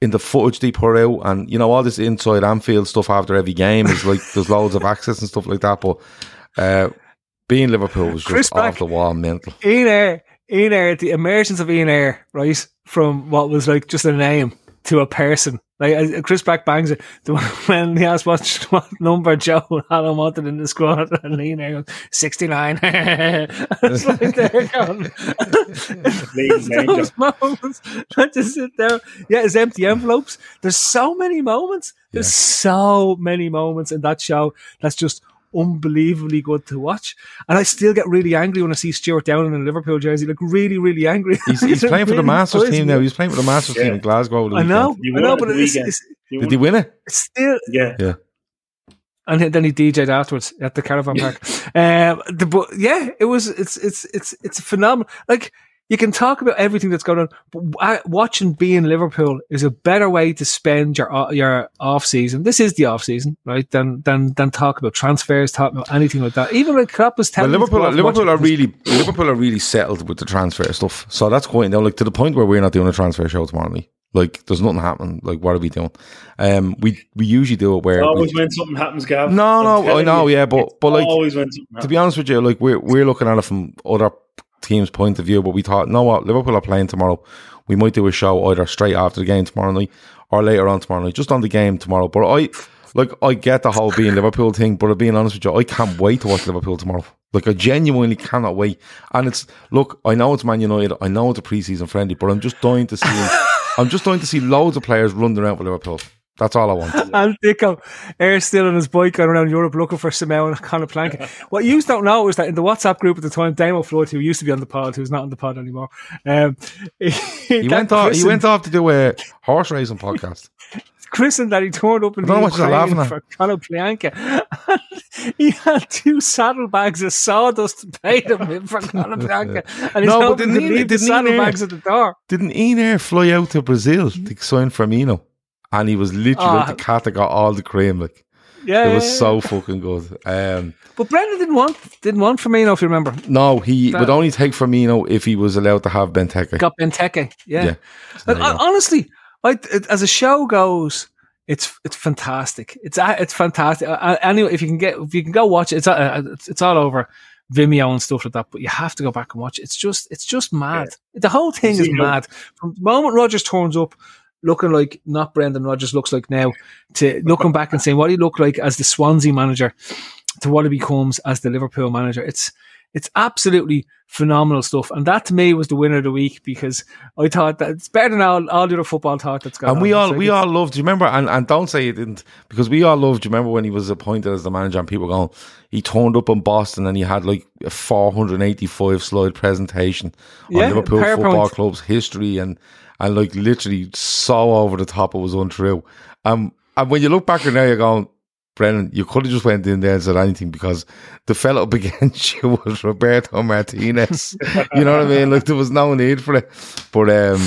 in the footage they put out, and you know all this inside Anfield stuff after every game is like there's loads of access and stuff like that. But uh, being Liverpool was Chris just off the wall, mental. Ian Ayre, Ian Ayre, the emergence of Ian Ayre, right, from what was like just a name to a person. Like uh, Chris Brack bangs it the one [laughs] when he asked what, what number Joe Allen wanted in the squad, [laughs] and Ian Ayre goes sixty nine. [laughs] it's like they're going. Lean danger. those moments that just sit there. Yeah, it's empty envelopes. There's so many moments. There's so many moments in that show that's just unbelievably good to watch. And I still get really angry when I see Stewart Downing in a Liverpool jersey. Like really, really angry. He's, [laughs] he's playing for the Masters team me. now. He's playing for the Masters team in Glasgow. the I know, weekend. You I know, but the it's, it's, Did he win it? it's still. Yeah. Yeah. And then he DJ'd afterwards at the caravan park. Um, the, but yeah, it was. It's it's it's it's phenomenal. Like you can talk about everything that's going on, but wa- watching being Liverpool is a better way to spend your your off season. This is the off season, right? Than than than talk about transfers, talk about anything like that. Even like Klopp was Well, telling me to Liverpool, are, Liverpool are really Liverpool are really settled with the transfer stuff. So that's quite now, like to the point where we're not doing a transfer show tomorrow night. Like, there's nothing happening. Like, what are we doing? Um, we we usually do it where we, Always when something happens, Gav. No, no, I know, you, yeah, but- but, like, always when something to be honest with you, like we're we're looking at it from other teams' point of view, but we thought, no, what Liverpool are playing tomorrow. We might do a show either straight after the game tomorrow night or later on tomorrow night, just on the game tomorrow. But I like I get the whole being Liverpool thing, but being honest with you, I can't wait to watch Liverpool tomorrow. Like I genuinely cannot wait. And it's look, I know it's Man United, I know it's a preseason friendly, but I'm just dying to see. [laughs] I'm just dying to see loads of players running around for Liverpool. That's all I want. [laughs] And Dicko, air still on his bike going around Europe looking for Simao and Konoplyanka. what you don't know is that in the WhatsApp group at the time, Damo Floyd, who used to be on the pod, who's not on the pod anymore, um, [laughs] he, He went off. He went off to do a horse racing podcast. [laughs] christened that he turned up in I don't what you're Ukraine for Konoplyanka. he had two saddlebags of sawdust to pay them for Konoplyanka. And he's No, hoping to didn't he- leave the didn't he saddlebags know? at the door. Didn't Ian Ayre fly out to Brazil to sign Firmino? And he was literally like the cat that got all the cream. Like Yeah, it was yeah, yeah. so fucking good. Um, But Brendan didn't want didn't want Firmino, if you remember. no, he That- would only take Firmino if he was allowed to have Benteke. Got Benteke. Yeah. Yeah. But There you hon- honestly, I, it, as a show goes, it's it's fantastic. It's it's fantastic. Uh, uh, anyway, if you can get if you can go watch it, it's uh, it's, it's all over Vimeo and stuff like that. But you have to go back and watch it. It's just it's just mad. The whole thing is mad. From the moment Rodgers turns up. Looking like not Brendan Rodgers looks like now, to looking back and saying what he looked like as the Swansea manager, to what he becomes as the Liverpool manager. It's it's absolutely phenomenal stuff, and that to me was the winner of the week because I thought that it's better than all, all the other football talk that's going And we on. all It's we all loved. Do you remember? And, and don't say it didn't because we all loved. Do you remember when he was appointed as the manager and people going? He turned up in Boston and he had like a 485 slide presentation on Yeah, Liverpool PowerPoint. Football Club's history and and like literally so over the top it was untrue. Um, and when you look back at now, you're going. Brennan, you could have just went in there and said anything because the fellow up [laughs] against you was Roberto Martinez. you know what I mean? Like there was no need for it. But um,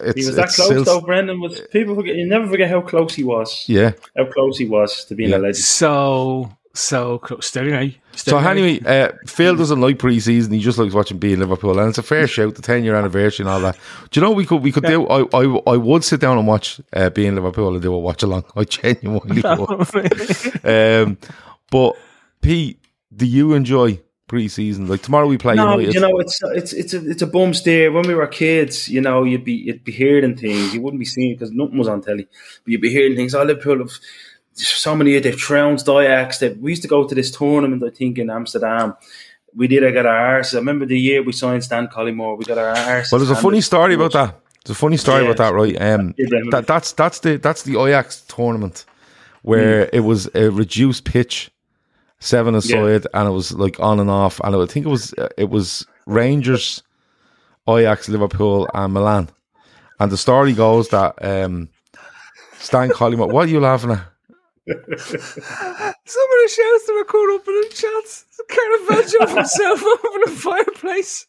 it's, He was that it's close still- though, Brendan. Was people forget? You never forget how close he was. Yeah. How close he was to being Yeah. a legend. so so close. Steady now. So Steady anyway, uh, Phil doesn't like pre-season. He just likes watching being Liverpool, and it's a fair shout. The ten-year anniversary and all that. Do you know we could we could do? I, I I would sit down and watch uh, being Liverpool and do a watch along. I genuinely [laughs] would. um, but Pete, do you enjoy pre-season? Like tomorrow we play No, United. you know it's it's it's a it's a bum steer. When we were kids, you know, you'd be you'd be hearing things. You wouldn't be seeing because nothing was on telly, but you'd be hearing things. Oh, Liverpool have so many. Years they've trounced Ajax. They, we used to go to this tournament. I think in Amsterdam. We did. I got our arse. I remember the year we signed Stan Collymore. We got our arse. well, there's a funny story about that. There's a funny story Yeah. about that, right? Um, Yeah, that that's that's the that's the Ajax tournament where Mm. it was a reduced pitch, seven aside, and it was like on and off. And I think it was it was Rangers, Ajax, Liverpool, and Milan. And the story goes that um, Stan Collymore. What are you laughing at? Somebody shouts to up in the chats. Caravaggio himself over the fireplace.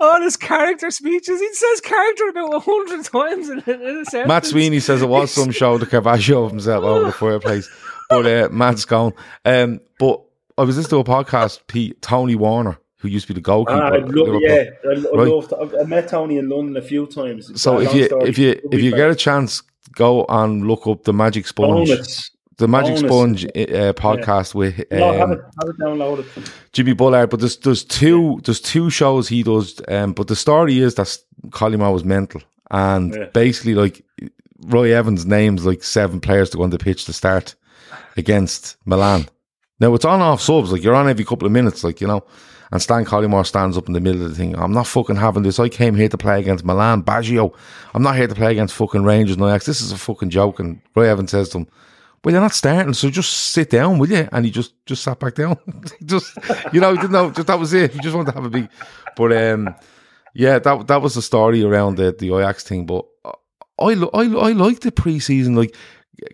All his character speeches. He says character about a hundred times in, in a sentence. Matt Sweeney says it was some show the Caravaggio himself over the fireplace, but uh, Matt's gone. Um, but I was listening to a podcast. Pete Tony Warner, who used to be the goalkeeper. Ah, I love, yeah, I, Right. I met Tony in London a few times. So Long if you if you if you get a chance, go and look up the Magic Sponge, bonus, the Magic bonus. Sponge uh, podcast with no, have um, it, have it downloaded. Jimmy Bullard. But there's there's two there's two shows he does. Um, but the story is that Collymore was mental, and Yeah. basically like Roy Evans names like seven players to go on the pitch to start against Milan. Now it's on off subs, like you're on every couple of minutes, like you know. And Stan Collymore stands up in the middle of the thing. I'm not fucking having this. I came here to play against Milan, Baggio. I'm not here to play against fucking Rangers and Ajax. This is a fucking joke. And Roy Evans says to him, "Well, you're not starting, so just sit down, will you?" And he just just sat back down. [laughs] Just, you know, didn't know. Just that was it. He just wanted to have a big. But um, yeah, that that was the story around the the Ajax thing. But I I I like the preseason. Like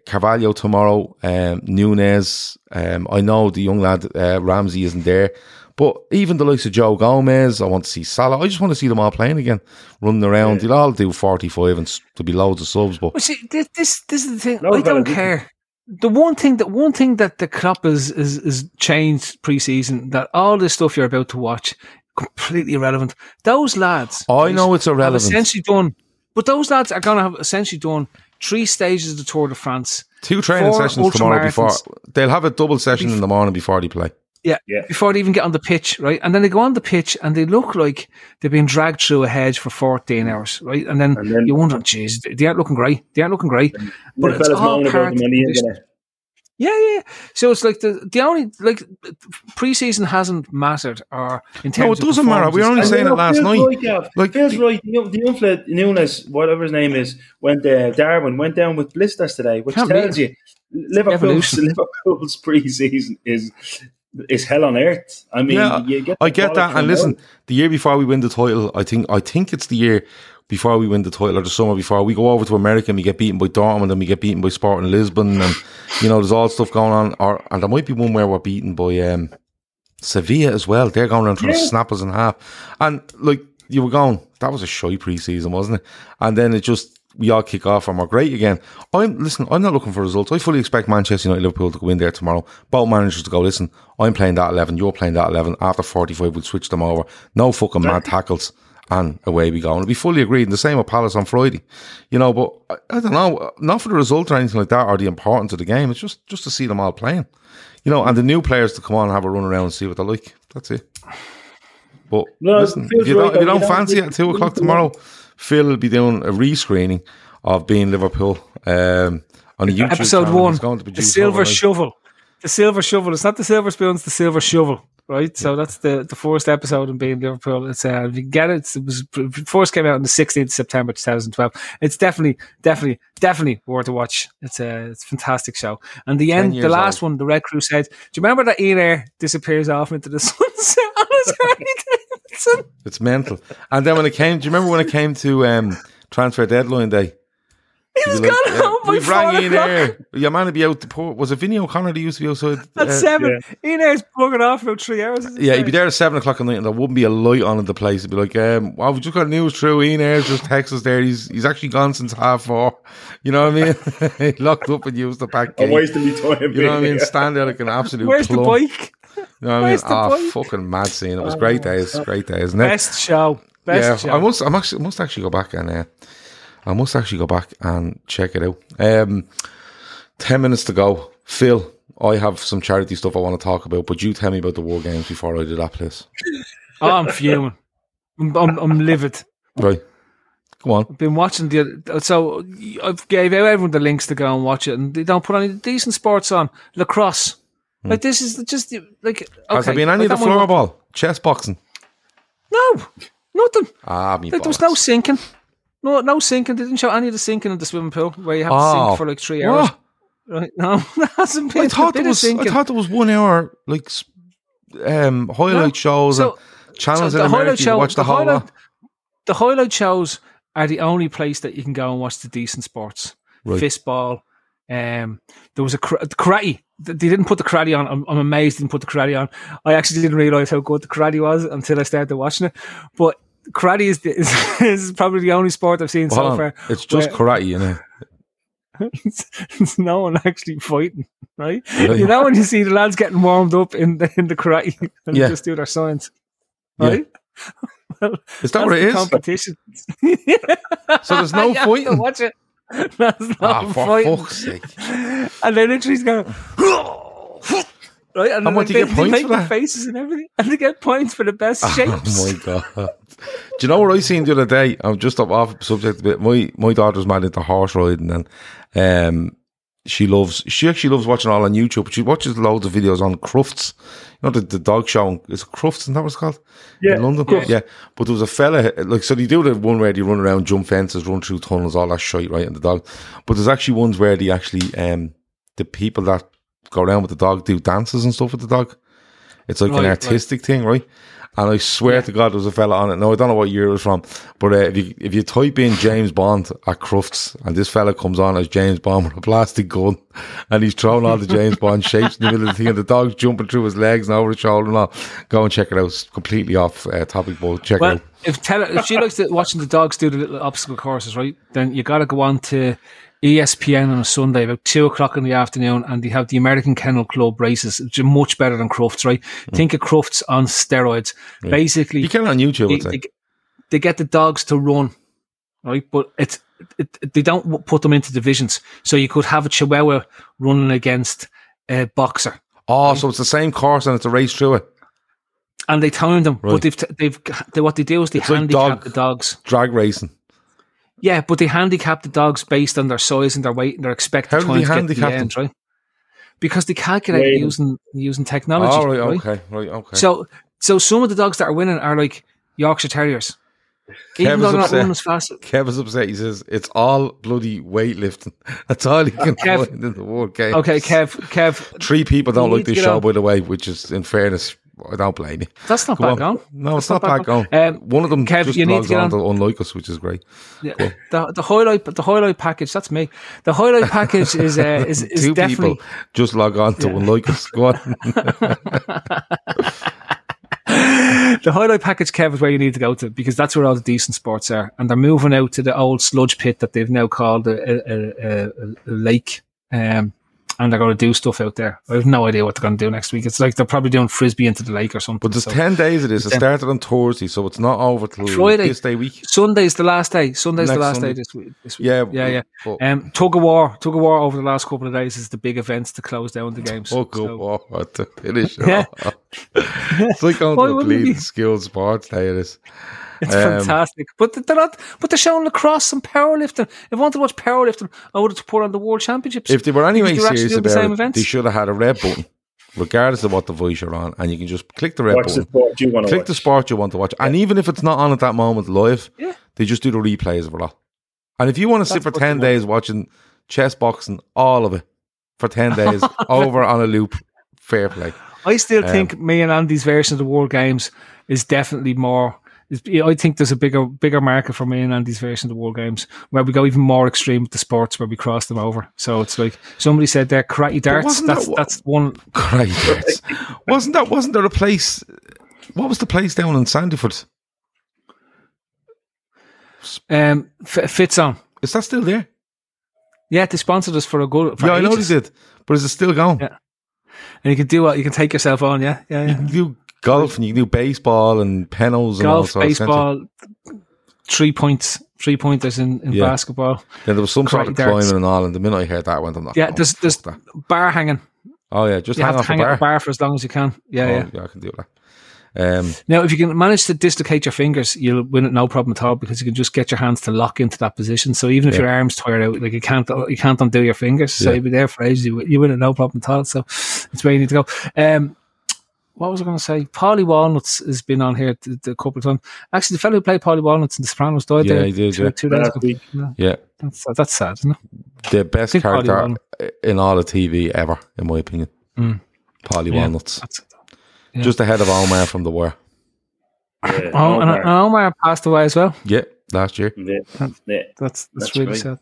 Carvalho tomorrow, um, Nunez. Um, I know the young lad uh, Ramsey isn't there, but even the likes of Joe Gomez, I want to see Salah. I just want to see them all playing again, running around. They'll all do forty five, and there'll be loads of subs. But Well, see, this, this this is the thing. No, I don't care. The one thing that one thing that the club is is is changed preseason that all this stuff you're about to watch completely irrelevant. Those lads, I know it's have irrelevant. essentially done, but those lads are going to have essentially done three stages of the Tour de France. Two training sessions tomorrow before they'll have a double session in the morning before they play. Yeah, Yeah. before they even get on the pitch, right? And then they go on the pitch and they look like they've been dragged through a hedge for 14 hours, right? And then, And then- you wonder, geez, they aren't looking great. They aren't looking great. But it's all part of the the condition. internet. Yeah, yeah. So it's like the the only like preseason hasn't mattered or in terms No, it doesn't matter. We were only saying I it last night. Right, Gav. Like, feels the- right. The, young- the young Nunez, whatever his name is, went uh, Darwin went down with blisters today, which tells beat you Liverpool's Evolution. [laughs] Liverpool's preseason is is hell on earth. I mean, Yeah, you get I get that. And listen, out. the year before we win the title, I think I think it's the year before we win the title or the summer before we go over to America and we get beaten by Dortmund and we get beaten by Sporting Lisbon and you know there's all stuff going on. Or and there might be one where we're beaten by um, Sevilla as well. They're going around trying to Yeah. snap us in half. And like you were going, that was a shy pre-season, wasn't it? And then it just we all kick off and we're great again. I'm listen. I'm not looking for results. I fully expect Manchester United, Liverpool to go in there tomorrow. Both managers to go. Listen, I'm playing that eleven. You're playing that eleven. After 45, we'll switch them over. No fucking mad tackles. And away we go. And it'll fully agreed. And the same with Palace on Friday. You know, but I, I don't know. Not for the result or anything like that or the importance of the game. It's just just to see them all playing. You know, and the new players to come on and have a run around and see what they're like. That's it. But No, listen, if you don't, if you don't You don't fancy it at two o'clock tomorrow, Phil will be doing a rescreening of being Liverpool um, on a YouTube episode one, He's going to the silver overnight. shovel. The silver shovel. It's not the silver spoon. It's the silver shovel. Right. So that's the the first episode in being Liverpool. It's uh, if you get it, it was first came out on the sixteenth September two thousand twelve. It's definitely, definitely, definitely worth a watch. It's a it's a fantastic show. And the end, the last old. one, the Red Crusade. Do you remember that Ian Ayre disappears off into the sunset on his Harley Davidson? It's mental. And then when it came, do you remember when it came to um, transfer deadline day? He was You'd be like, gone yeah, home by We've four rang Ian o'clock. Air. Your man would be out the port. Was it Vinny O'Connor that used to be outside? At uh, seven, Ian Ayre's bugging off about three hours. Yeah, he'd be there at seven o'clock at night, and there wouldn't be a light on in the place. It'd be like, um, "Well, we just got news through. Ian Ayre's just texted us there. He's he's actually gone since half four. [laughs] You know what I mean? [laughs] he locked up and used the back I'm gate. wasting my time. You know what I mean? here. Stand there like an absolute. Where's the bike? You know what I mean? Where's the Ah, bike? fucking mad scene. It was great days. Great days, isn't it? Best show. Best yeah, show. I must. I must. I must actually go back and. Uh, I must actually go back and check it out. Um, ten minutes to go. Phil, I have some charity stuff I want to talk about, but you tell me about the war games before I do that, please. Oh, I'm fuming. I'm, I'm, I'm livid. Right. Come on. Been watching the so I've gave everyone the links to go and watch it, and they don't put any decent sports on lacrosse. Like this is just like okay. Hmm. Has there been any like of the floorball, chess boxing? No, nothing. Ah, me Like, there was no sinking. No, no sinking. They didn't show any of the sinking in the swimming pool where you have to Oh. sink for like three hours. What? Right? No, [laughs] there hasn't been. I thought there was. I thought there was one hour like um, highlight No. shows So- and channels So in the America. highlight You show, watch the, the whole highlight, the highlight shows are the only place that you can go and watch the decent sports. Right. Fistball. Um, there was a kara- karate. They didn't put the karate on. I'm, I'm amazed they didn't put the karate on. I actually didn't realize how good the karate was until I started watching it. But karate is, the, [laughs] is, is probably the only sport I've seen Hold so on. far. It's just where karate, you know. it's, [laughs] it's no one actually fighting, right? Really? You know when you see the lads getting warmed up in the in the karate [laughs] and Yeah. they just do their signs, Yeah. right? well, Is that what it is? competition. So there's no fighting. Watch it. That's not Ah, for fighting. fuck's sake! And then literally he's going, right? And And what, they, do you get they make for that? faces and everything, and they get points for the best shapes. Oh my god! Do you know what I seen the other day? I'm just up off subject a bit. My my daughter's mad into horse riding, and um, she loves. She actually loves watching all on YouTube. But she watches loads of videos on Crufts. You know the, the dog show. Is it Crufts? Isn't that what it's called? Yeah, in London. Crufts. Yeah, but there was a fella like so. They do the one where they run around, jump fences, run through tunnels, all that shit, right? And the dog. But there's actually ones where they actually um the people that go around with the dog do dances and stuff with the dog. It's like Right, an right. artistic thing, right? And I swear to God, there was a fella on it. No, I don't know what year it was from, but uh, if you if you type in James Bond at Crufts, and this fella comes on as James Bond with a plastic gun, and he's throwing all the James Bond shapes in the middle of the thing, and the dog's jumping through his legs and over his shoulder and all. Go and check it out. It's completely off uh, topic, but check it out. if tell if she likes to, watching the dogs do the little obstacle courses, right? Then you got to go on to ESPN on a Sunday about two o'clock in the afternoon, and they have the American Kennel Club races, which are much better than Crufts, right? Mm. Think of Crufts on steroids. Basically, You can on YouTube, they, they, they get the dogs to run, right? But it's it, they don't put them into divisions, so you could have a Chihuahua running against a boxer. Oh, so it's the same course and it's a race through it. And they time them, Right. but they've, t- they've, they, what they do is they It's like handicap dog- the dogs. Drag racing. Yeah, but they handicap the dogs based on their size and their weight and their expected How do time they to get to handicap the end, right? because they calculate Rating. using using technology. Oh, right, right? okay, right, okay. So so some of the dogs that are winning are like Yorkshire Terriers. Even Kev though is not upset. running as fast. Kev is upset. He says it's all bloody weightlifting. [laughs] That's all he uh, can Kev- find in the world game. Okay, Kev, Kev, Three people don't You like this get show, on. by the way, which is, in fairness, I don't blame you. that's not Come bad on. No, it's That's not bad going. Um, One of them Kev, just you need to get on on- unlike us, which is great. Yeah, the the highlight the highlight package. That's me. The highlight [laughs] package is uh, is is Two definitely people just log on to Yeah. unlike us. Go on. [laughs] the highlight package. Kev is where you need to go to because that's where all the decent sports are, and they're moving out to the old sludge pit that they've now called a, a, a, a, a lake. Um, and they're going to do stuff out there. I have no idea what they're going to do next week. It's like they're probably doing frisbee into the lake or something. But there's so- 10 days It is. It started on Thursday, so it's not over till Friday. this day week. Sunday's the last day. Sunday's the last Sunday. day this week. This week. Yeah, yeah, yeah. But, Um, tug of war, tug of war over the last couple of days is the big events to close down the games. oh, go So- what to finish [laughs] Yeah. Off. It's like going Why to a bleeding be? skilled sports day. It is. It's Um, fantastic. But they're not. But they're showing lacrosse and powerlifting. If I wanted to watch powerlifting, I would have to put on the World Championships. If they were anyway Because they're actually serious doing the same about it, events. they should have had a red button, regardless of what device you're on, and you can just click the red Watch the button, sport you want to click watch. the sport you want to watch, and even if it's not on at that moment live, Yeah. they just do the replays of it all. And if you want to sit for ten they want. days watching chess boxing, all of it for ten [laughs] days over on a loop, fair play. I still um, think me and Andy's version of the World Games is definitely more. Is, I think there's a bigger bigger market for me and Andy's version of the World Games where we go even more extreme with the sports where we cross them over. So it's like somebody said there, karate darts. wasn't that That's that's one. Great, yes. wasn't that? Wasn't there a place? What was the place down in Sandyford? Um, f- fits on. Is that still there? Yeah, they sponsored us for a good. For yeah, I know they did, but is it still going? Yeah. And you can do what you can take yourself on. Yeah, yeah, You can do golf and you can do baseball and penals and all Golf, sorts. baseball, three points, three pointers in, in Yeah. basketball. Then there was some sort of darts. climbing and all, and the minute I heard that, I went, I'm not. Yeah, going, there's there's that. bar hanging. Oh yeah, just You hang have to hang the at bar. the bar for as long as you can. Yeah, oh, yeah. yeah, I can do that. Um, Now, if you can manage to dislocate your fingers, you'll win it no problem at all because you can just get your hands to lock into that position. So even if Yeah. your arms tired out, like you can't you can't undo your fingers, so Yeah. you'll be there for ages. You, you win it no problem at all. So it's where you need to go. Um, what was I going to say? Paulie Walnuts has been on here t- t- a couple of times. Actually, the fellow who played Paulie Walnuts in The Sopranos died Yeah, there he did, two, yeah. two days ago. Yeah, yeah, that's, that's sad, isn't it? the best character in all of TV ever, in my opinion. Mm. Paulie Yeah. Walnuts, That's it. Yeah. just ahead of Omar from The Wire. Yeah, [laughs] Oh, and, Omar. and Omar passed away as well. Yeah, last year. Yeah, yeah. That's that's, That's really great. sad.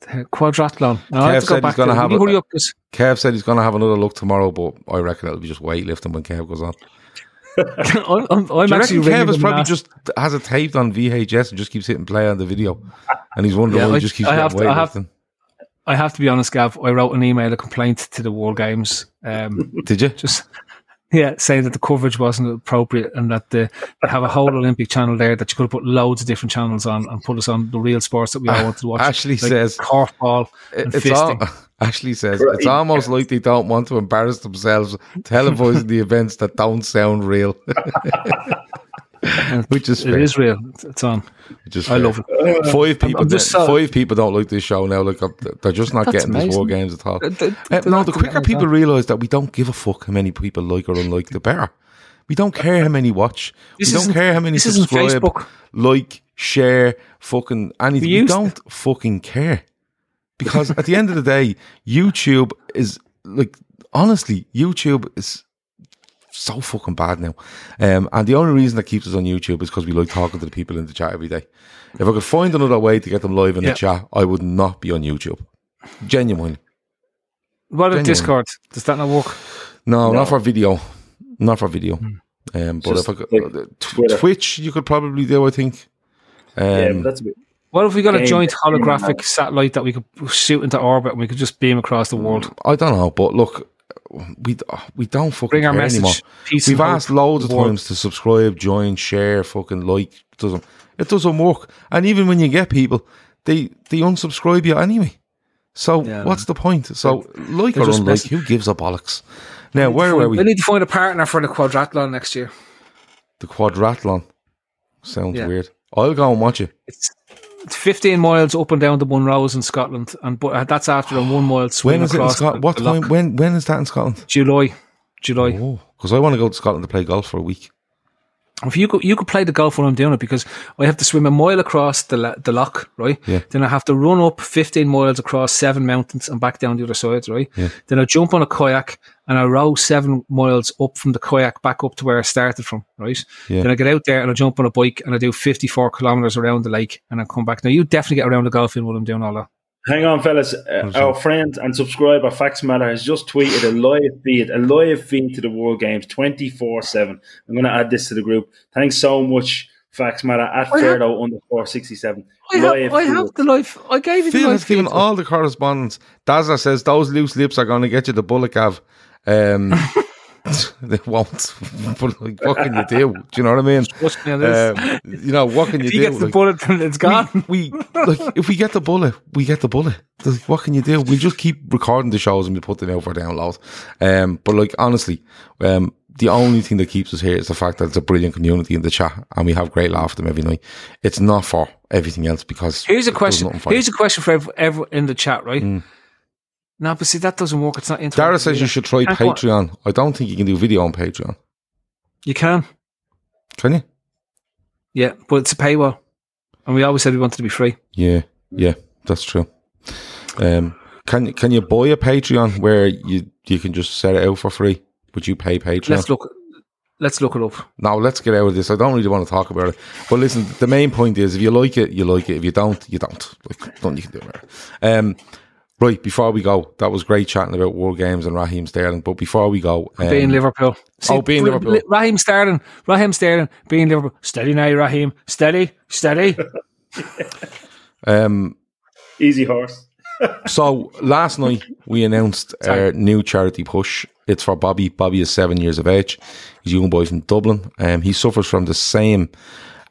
The quadrathlon. No, Kev I have to said go he's back gonna have a- hurry up 'cause- Kev said he's going to have another look tomorrow, but I reckon it'll be just weightlifting when Kev goes on. [laughs] [laughs] I'm, I'm, I'm Do you actually reckon Kev is probably last- just has it taped on VHS and just keeps hitting play on the video, and he's wondering Yeah, why I- he just keeps I getting have to- I have- weightlifting. I have to be honest, Gav. I wrote an email, a complaint to the World Games, um, Did you? just yeah, saying that the coverage wasn't appropriate and that the, they have a whole Olympic channel there that you could have put loads of different channels on and put us on the real sports that we all wanted to watch. Ashley like says korfball and it's all. [laughs] Ashley says Right. it's almost like they don't want to embarrass themselves [laughs] televising the events that don't sound real, [laughs] [laughs] which is It fair. is real. It's- It's on. Which is I fair. love it. Five people, I'm just don't- so- five people don't like this show now. Like uh, they're just not That's getting this war games at all. They- they- Uh, they're no, the quicker people realise that we don't give a fuck how many people like or unlike the better. We don't care how many watch. This we don't care how many this isn't subscribe, Facebook. like, share, fucking anything. We We, don't fucking care because at the end of the day, [laughs] YouTube is like honestly, YouTube is so fucking bad now. Um, and the only reason that keeps us on YouTube is because we like talking to the people in the chat every day. If I could find another way to get them live in Yeah. the chat, I would not be on YouTube. Genuinely. What about Genuine. Discord? Does that not work? No, No. not for video. Not for video. Hmm. Um, but Just if I could, like uh, Twitter. Twitch, you could probably do. I think. Um, yeah, that's a bit. What if we got a joint holographic satellite that we could shoot into orbit and we could just beam across the world? I don't know, but look, we uh, we don't fucking Bring our message. anymore. We've asked loads of times to subscribe, join, share, fucking like. It doesn't. It doesn't work. And even when you get people, they they unsubscribe you anyway. So Yeah, what's the point? So like or unlike, messing- who gives a bollocks? Now where Find- were we? I need to find a partner for the quadrathlon next year. The quadrathlon. Sounds Yeah. weird. I'll go and watch it. It's 15 miles up and down the Munros in Scotland, and but uh, that's after a one mile swim When is it in across Scotland? the- What time? loch. When when is that in Scotland? July, July. Oh, because I want to go to Scotland to play golf for a week. If you could, you could play the golf when I'm doing it because I have to swim a mile across the the loch, right? Yeah. Then I have to run up 15 miles across seven mountains and back down the other side, right? Yeah. Then I jump on a kayak and I row seven miles up from the kayak back up to where I started from, right? Yeah. Then I get out there and I jump on a bike and I do 54 kilometers around the lake and I come back. Now you definitely get around the golfing while I'm doing all that. Hang on, fellas. Uh, our friend and subscriber Fax Matter has just tweeted a live feed, a live feed to the World Games, twenty four seven. I'm going to add this to the group. Thanks so much, Fax Matter at I have- Ferdo underscore sixty seven. I have, I have the life. I gave you the Phil life. has given all the correspondence. Dazzler says those loose lips are going to get you the bullet gav. Um, [laughs] [laughs] they won't. But like, what can you do? Do you know what I mean? Trust me on this. Um, you know what can you if he do? gets the Like, bullet, it's gone. we like if we get the bullet, we get the bullet. Like, what can you do? We'll just keep recording the shows and we put them out for download. Um, but like honestly, um, the only thing that keeps us here is the fact that it's a brilliant community in the chat and we have great laugh at them every night. It's not for everything else because Here's a question. Here's a question for every, every in the chat, right? No, but see that doesn't work. It's not interactive. Dara says you should try Can't go. Patreon. I don't think you can do video on Patreon. You can, Can you? yeah, but it's a paywall, and we always said we wanted to be free. Yeah, yeah, that's true. Um, can can you buy a Patreon where you you can just set it out for free? Would you pay Patreon? Let's look. Let's look it up. Now let's get out of this. I don't really want to talk about it. But listen, the main point is if you like it, you like it. If you don't, you don't. Like nothing you can do about it. Um, right before we go, that was great chatting about World Games and Raheem Sterling. But before we go, um, being Liverpool. oh, being Liverpool. Raheem Sterling. Raheem Sterling. Being Liverpool. Steady now, Raheem. Steady. Steady. [laughs] um, Easy horse. [laughs] So last night we announced our new charity push. It's for Bobby. Bobby is seven years of age. He's a young boy from Dublin. Um, he suffers from the same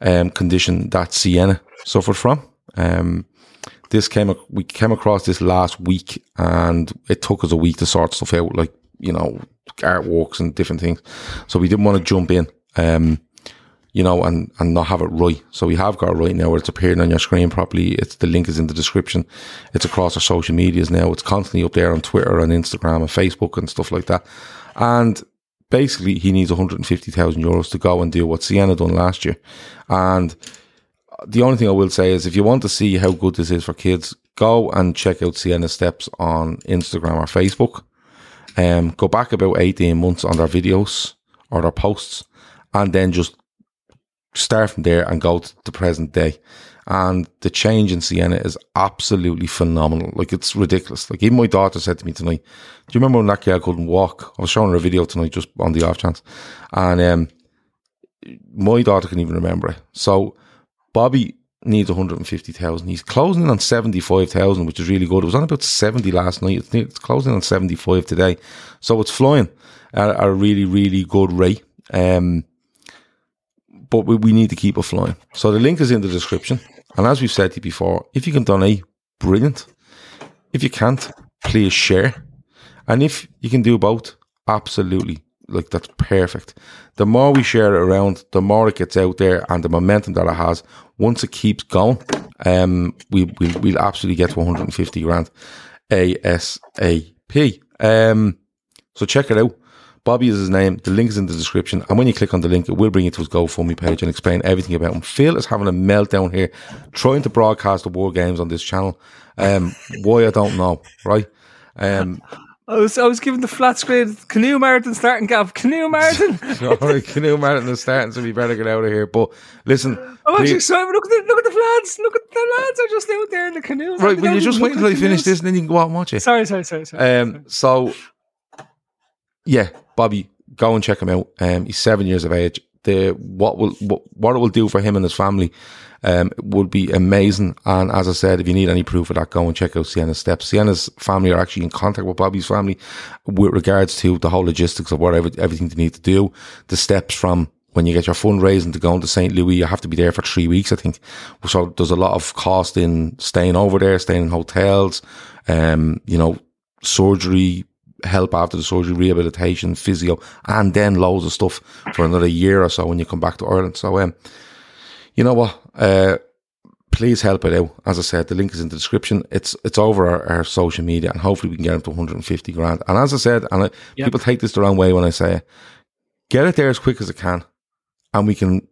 um, condition that Sienna suffered from. Um, this came we came across this last week, and it took us a week to sort stuff out, like you know artworks and different things. So we didn't want to jump in. Um, you know, and, and not have it right. So we have got it right now where it's appearing on your screen properly. It's the link is in the description. It's across our social medias now. It's constantly up there on Twitter and Instagram and Facebook and stuff like that. And basically he needs 150,000 euros to go and do what Sienna done last year. And the only thing I will say is if you want to see how good this is for kids, go and check out Sienna Steps on Instagram or Facebook. Um, go back about 18 months on their videos or their posts and then just start from there and go to the present day. And the change in Sienna is absolutely phenomenal. Like it's ridiculous. Like even my daughter said to me tonight, "Do you remember when that girl couldn't walk?" I was showing her a video tonight just on the off chance, and um, my daughter can even remember it. So Bobby needs 150,000. He's closing in on 75,000, which is really good. It was on about 70 last night. It's, it's closing on 75 today. So it's flying at, a really, really good rate. Um, but we, we need to keep it flying. So the link is in the description. And as we've said to you before, if you can donate, brilliant. If you can't, please share. And if you can do both, absolutely. Like that's perfect. The more we share it around, the more it gets out there and the momentum that it has. Once it keeps going, um, we, we, we'll absolutely get to 150 grand ASAP. Um, so check it out. Bobby is his name. The link is in the description. And when you click on the link, it will bring you to his GoFundMe page and explain everything about him. Phil is having a meltdown here, trying to broadcast the war games on this channel. Um, why I don't know, right? Um, I was I was given the flat screen canoe Martin starting gap. Canoe Martin. all right, [laughs] Canoe Martin is starting, so we better get out of here. But listen, I'm actually please- sorry. Look at the look at the lads. Look at the lads are just out there in the canoes. right, will you just wait until I finish this and then you can go out and watch it? Sorry, sorry, sorry, sorry. Um, so yeah, Bobby, go and check him out. Um, he's seven years of age. The what will what, what it will do for him and his family um would be amazing. And as I said, if you need any proof of that, go and check out Sienna's steps. Sienna's family are actually in contact with Bobby's family with regards to the whole logistics of whatever everything they need to do, the steps from when you get your fundraising to going to St. Louis, you have to be there for three weeks, I think. So there's a lot of cost in staying over there, staying in hotels, um, you know, surgery, help after the surgery, rehabilitation, physio, and then loads of stuff for another year or so when you come back to Ireland. So, um, you know what? Uh, please help it out. As I said, the link is in the description. It's it's over our, our social media, and hopefully we can get them to 150 grand. And as I said, and I, Yep. people take this the wrong way when I say it, get it there as quick as it can, and we can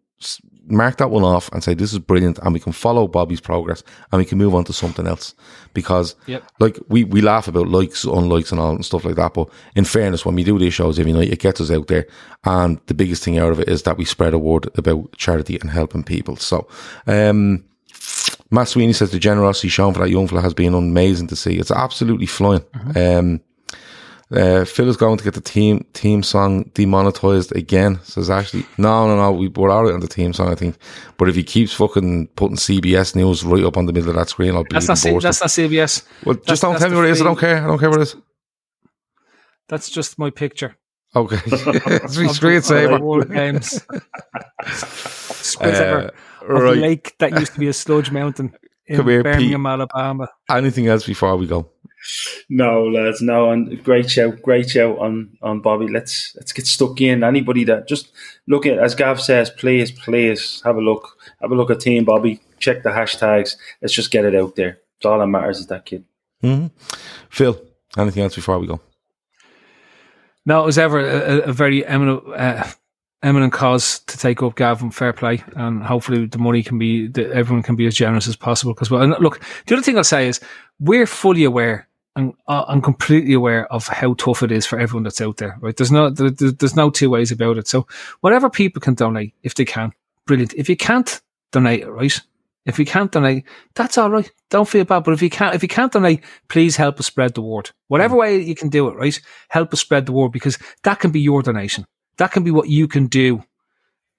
mark that one off and say this is brilliant, and we can follow Bobby's progress, and we can move on to something else. Because, Yep. like we we laugh about likes, unlikes, and all and stuff like that, but in fairness, when we do these shows every night, it gets us out there, and the biggest thing out of it is that we spread a word about charity and helping people. So, um. Matt Sweeney says the generosity shown for that young fella has been amazing to see. It's absolutely flying. Um, uh, Phil is going to get the team team song demonetized again. Says actually no, no, no, we, we're alright on the team song, I think. But if he keeps fucking putting CBS News right up on the middle of that screen, I'll be That's not C- that's not CBS. Well, that's- just don't tell me the what it is. I don't care. I don't care what it is. That's just my picture. Okay, [laughs] it's me of screen the- of the saver. World Games. Screen Uh, saver of the right. lake that used to be a sludge mountain [laughs] in Come here, Birmingham, Alabama. Anything else before we go? No, lads, no, and great shout, great shout on on Bobby. Let's let's get stuck in. Anybody that just look at as Gav says, please, please have a look, have a look at Team Bobby. Check the hashtags. Let's just get it out there. It's all that matters is that kid. hmm Phil, anything else before we go? No, it was ever a, a- a very eminent, uh, eminent cause to take up Gavin. Fair play, and hopefully the money can be, that everyone can be as generous as possible. Because well, and look, the other thing I'll say is we're fully aware and uh, I'm completely aware of how tough it is for everyone that's out there. Right? There's no, there, there- there's no two ways about it. So whatever people can donate, if they can, brilliant. If you can't donate, right? If you can't donate, that's all right. Don't feel bad. But if you can't, if you can't donate, please help us spread the word. Whatever way you can do it, right? Help us spread the word because that can be your donation. That can be what you can do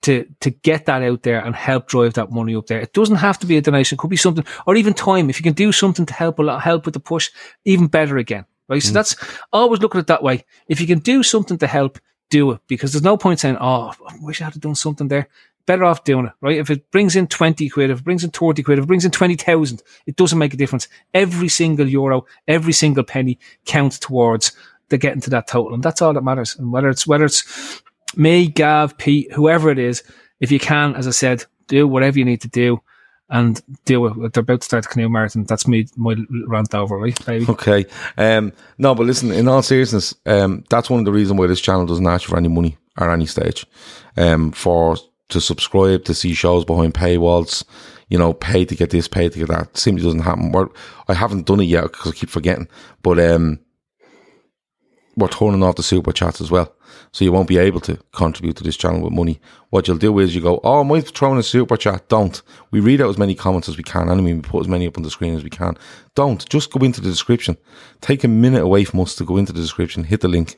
to to get that out there and help drive that money up there. It doesn't have to be a donation. It could be something, or even time. If you can do something to help a lot, help with the push, even better again. Right. So mm. that's always look at it that way. If you can do something to help, do it because there's no point saying, "Oh, I wish I had done something there." Better off doing it, right? If it brings in 20 quid, if it brings in 30 quid, if it brings in 20,000, it doesn't make a difference. Every single euro, every single penny counts towards the getting to that total. And that's all that matters. And whether it's, whether it's me, Gav, Pete, whoever it is, if you can, as I said, do whatever you need to do and do it. They're about to start the canoe marathon. That's me, my rant over, right, baby? Okay. Um, no, but listen, in all seriousness, um, that's one of the reasons why this channel doesn't ask for any money at any stage. Um, for to subscribe to see shows behind paywalls, you know, pay to get this, pay to get that, simply doesn't happen. We're, I haven't done it yet because I keep forgetting, but um, we're turning off the super chats as well. So you won't be able to contribute to this channel with money. What you'll do is you go, oh, am I throwing a super chat? Don't. We read out as many comments as we can. Anyway, we put as many up on the screen as we can. Don't. Just go into the description. Take a minute away from us to go into the description, hit the link,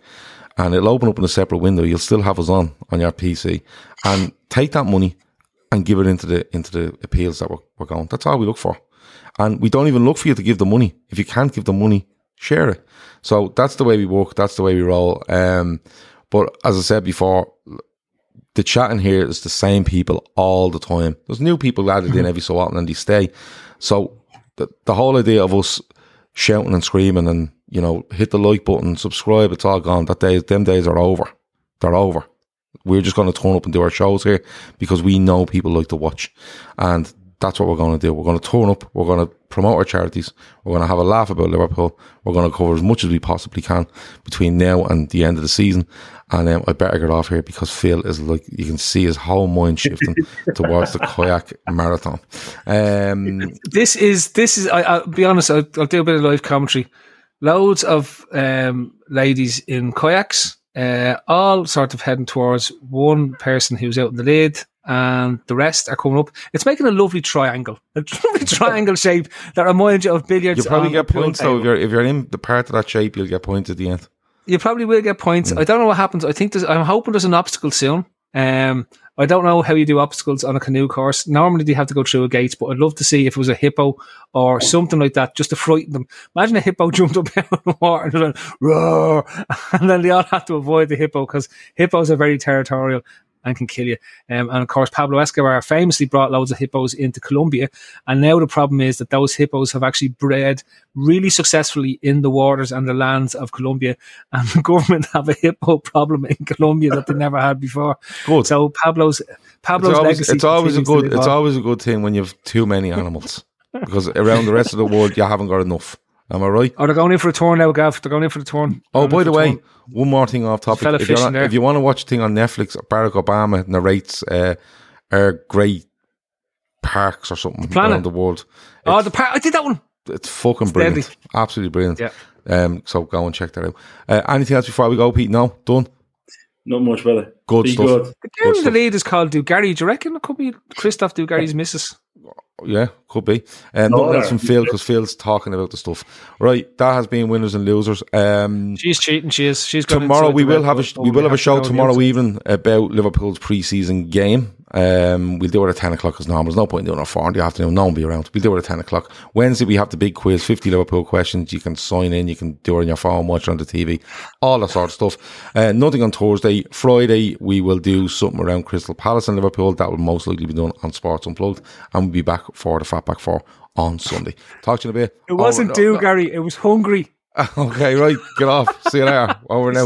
and it'll open up in a separate window. You'll still have us on on your PC, and take that money and give it into the into the appeals that we're, we're going. That's all we look for. And we don't even look for you to give the money. If you can't give the money, share it. So that's the way we work. That's the way we roll. Um, but as I said before, the chat in here is the same people all the time. There's new people added in mm-hmm. every so often and they stay. So the, the whole idea of us shouting and screaming and, you know, hit the like button, subscribe, it's all gone. That day, them days are over. They're over. We're just going to turn up and do our shows here because we know people like to watch. And that's what we're going to do. We're going to turn up. We're going to promote our charities. We're going to have a laugh about Liverpool. We're going to cover as much as we possibly can between now and the end of the season. And um, I better get off here because Phil is like, you can see his whole mind shifting [laughs] towards the kayak marathon. Um, [laughs] this is this is I, I'll be honest I'll, I'll do a bit of live commentary loads of um, ladies in kayaks uh, all sort of heading towards one person who's out in the lead and the rest are coming up it's making a lovely triangle [laughs] a lovely triangle shape that reminds you of billiards you'll probably get points though. If you're, if you're in the part of that shape, you'll get points at the end. you probably will get points. Mm. I don't know what happens. I think there's, I'm hoping there's an obstacle soon. Um, I don't know how you do obstacles on a canoe course. Normally they have to go through a gate, but I'd love to see if it was a hippo or something like that, just to frighten them. Imagine a hippo [laughs] jumped up out of the water and went, roar, [laughs] and then they all have to avoid the hippo because hippos are very territorial. And can kill you. Um, and of course, Pablo Escobar famously brought loads of hippos into Colombia. And now the problem is that those hippos have actually bred really successfully in the waters and the lands of Colombia. [laughs] And the government have a hippo problem in Colombia that they never had before. Good. So Pablo's Pablo's It's always, legacy. it's always a good. It's always a good thing when you have too many animals, [laughs] because around the rest of the world you haven't got enough. Am I right? Oh, they're going in for a tour now, Gav. They're going in for the tour. Oh, by the way, tour. one more thing off topic. If, you're fishing not- there. if you want to watch a thing on Netflix, Barack Obama narrates uh, our great parks or something Planet. around the world. Oh, the par- I did that one. it's fucking brilliant. deadly. Absolutely brilliant. Yeah. Um, so go and check that out. Uh, anything else before we go, Pete? No, done. Not much, brother. Good Be stuff. good. The girl in the stuff. lead is called Dugarry. Do you reckon it could be Christophe Dugarry's missus? Yeah, could be. Um, nothing else from Phil because Phil's talking about the stuff. Right, that has been winners and losers. Um, She's cheating. She is. She's gone tomorrow inside we will have a bus, sh- but we will have a show go on the tomorrow outside. evening about Liverpool's pre-season game. Um, we'll do it at ten o'clock as normal. There's no point in doing it at four in the afternoon. No one will be around. We'll do it at ten o'clock. Wednesday we have the big quiz, fifty Liverpool questions. You can sign in. You can do it on your phone, watch it on the TV, all that sort of stuff. Uh, nothing on Thursday. Friday we will do something around Crystal Palace and Liverpool. That will most likely be done on Sports Unplugged, and we'll be back for the Fatback Four on Sunday. Talk to you in a bit. It wasn't Over- no, no. It was Hungry. [laughs] Okay, right. Get off. See you later. [laughs] Over now.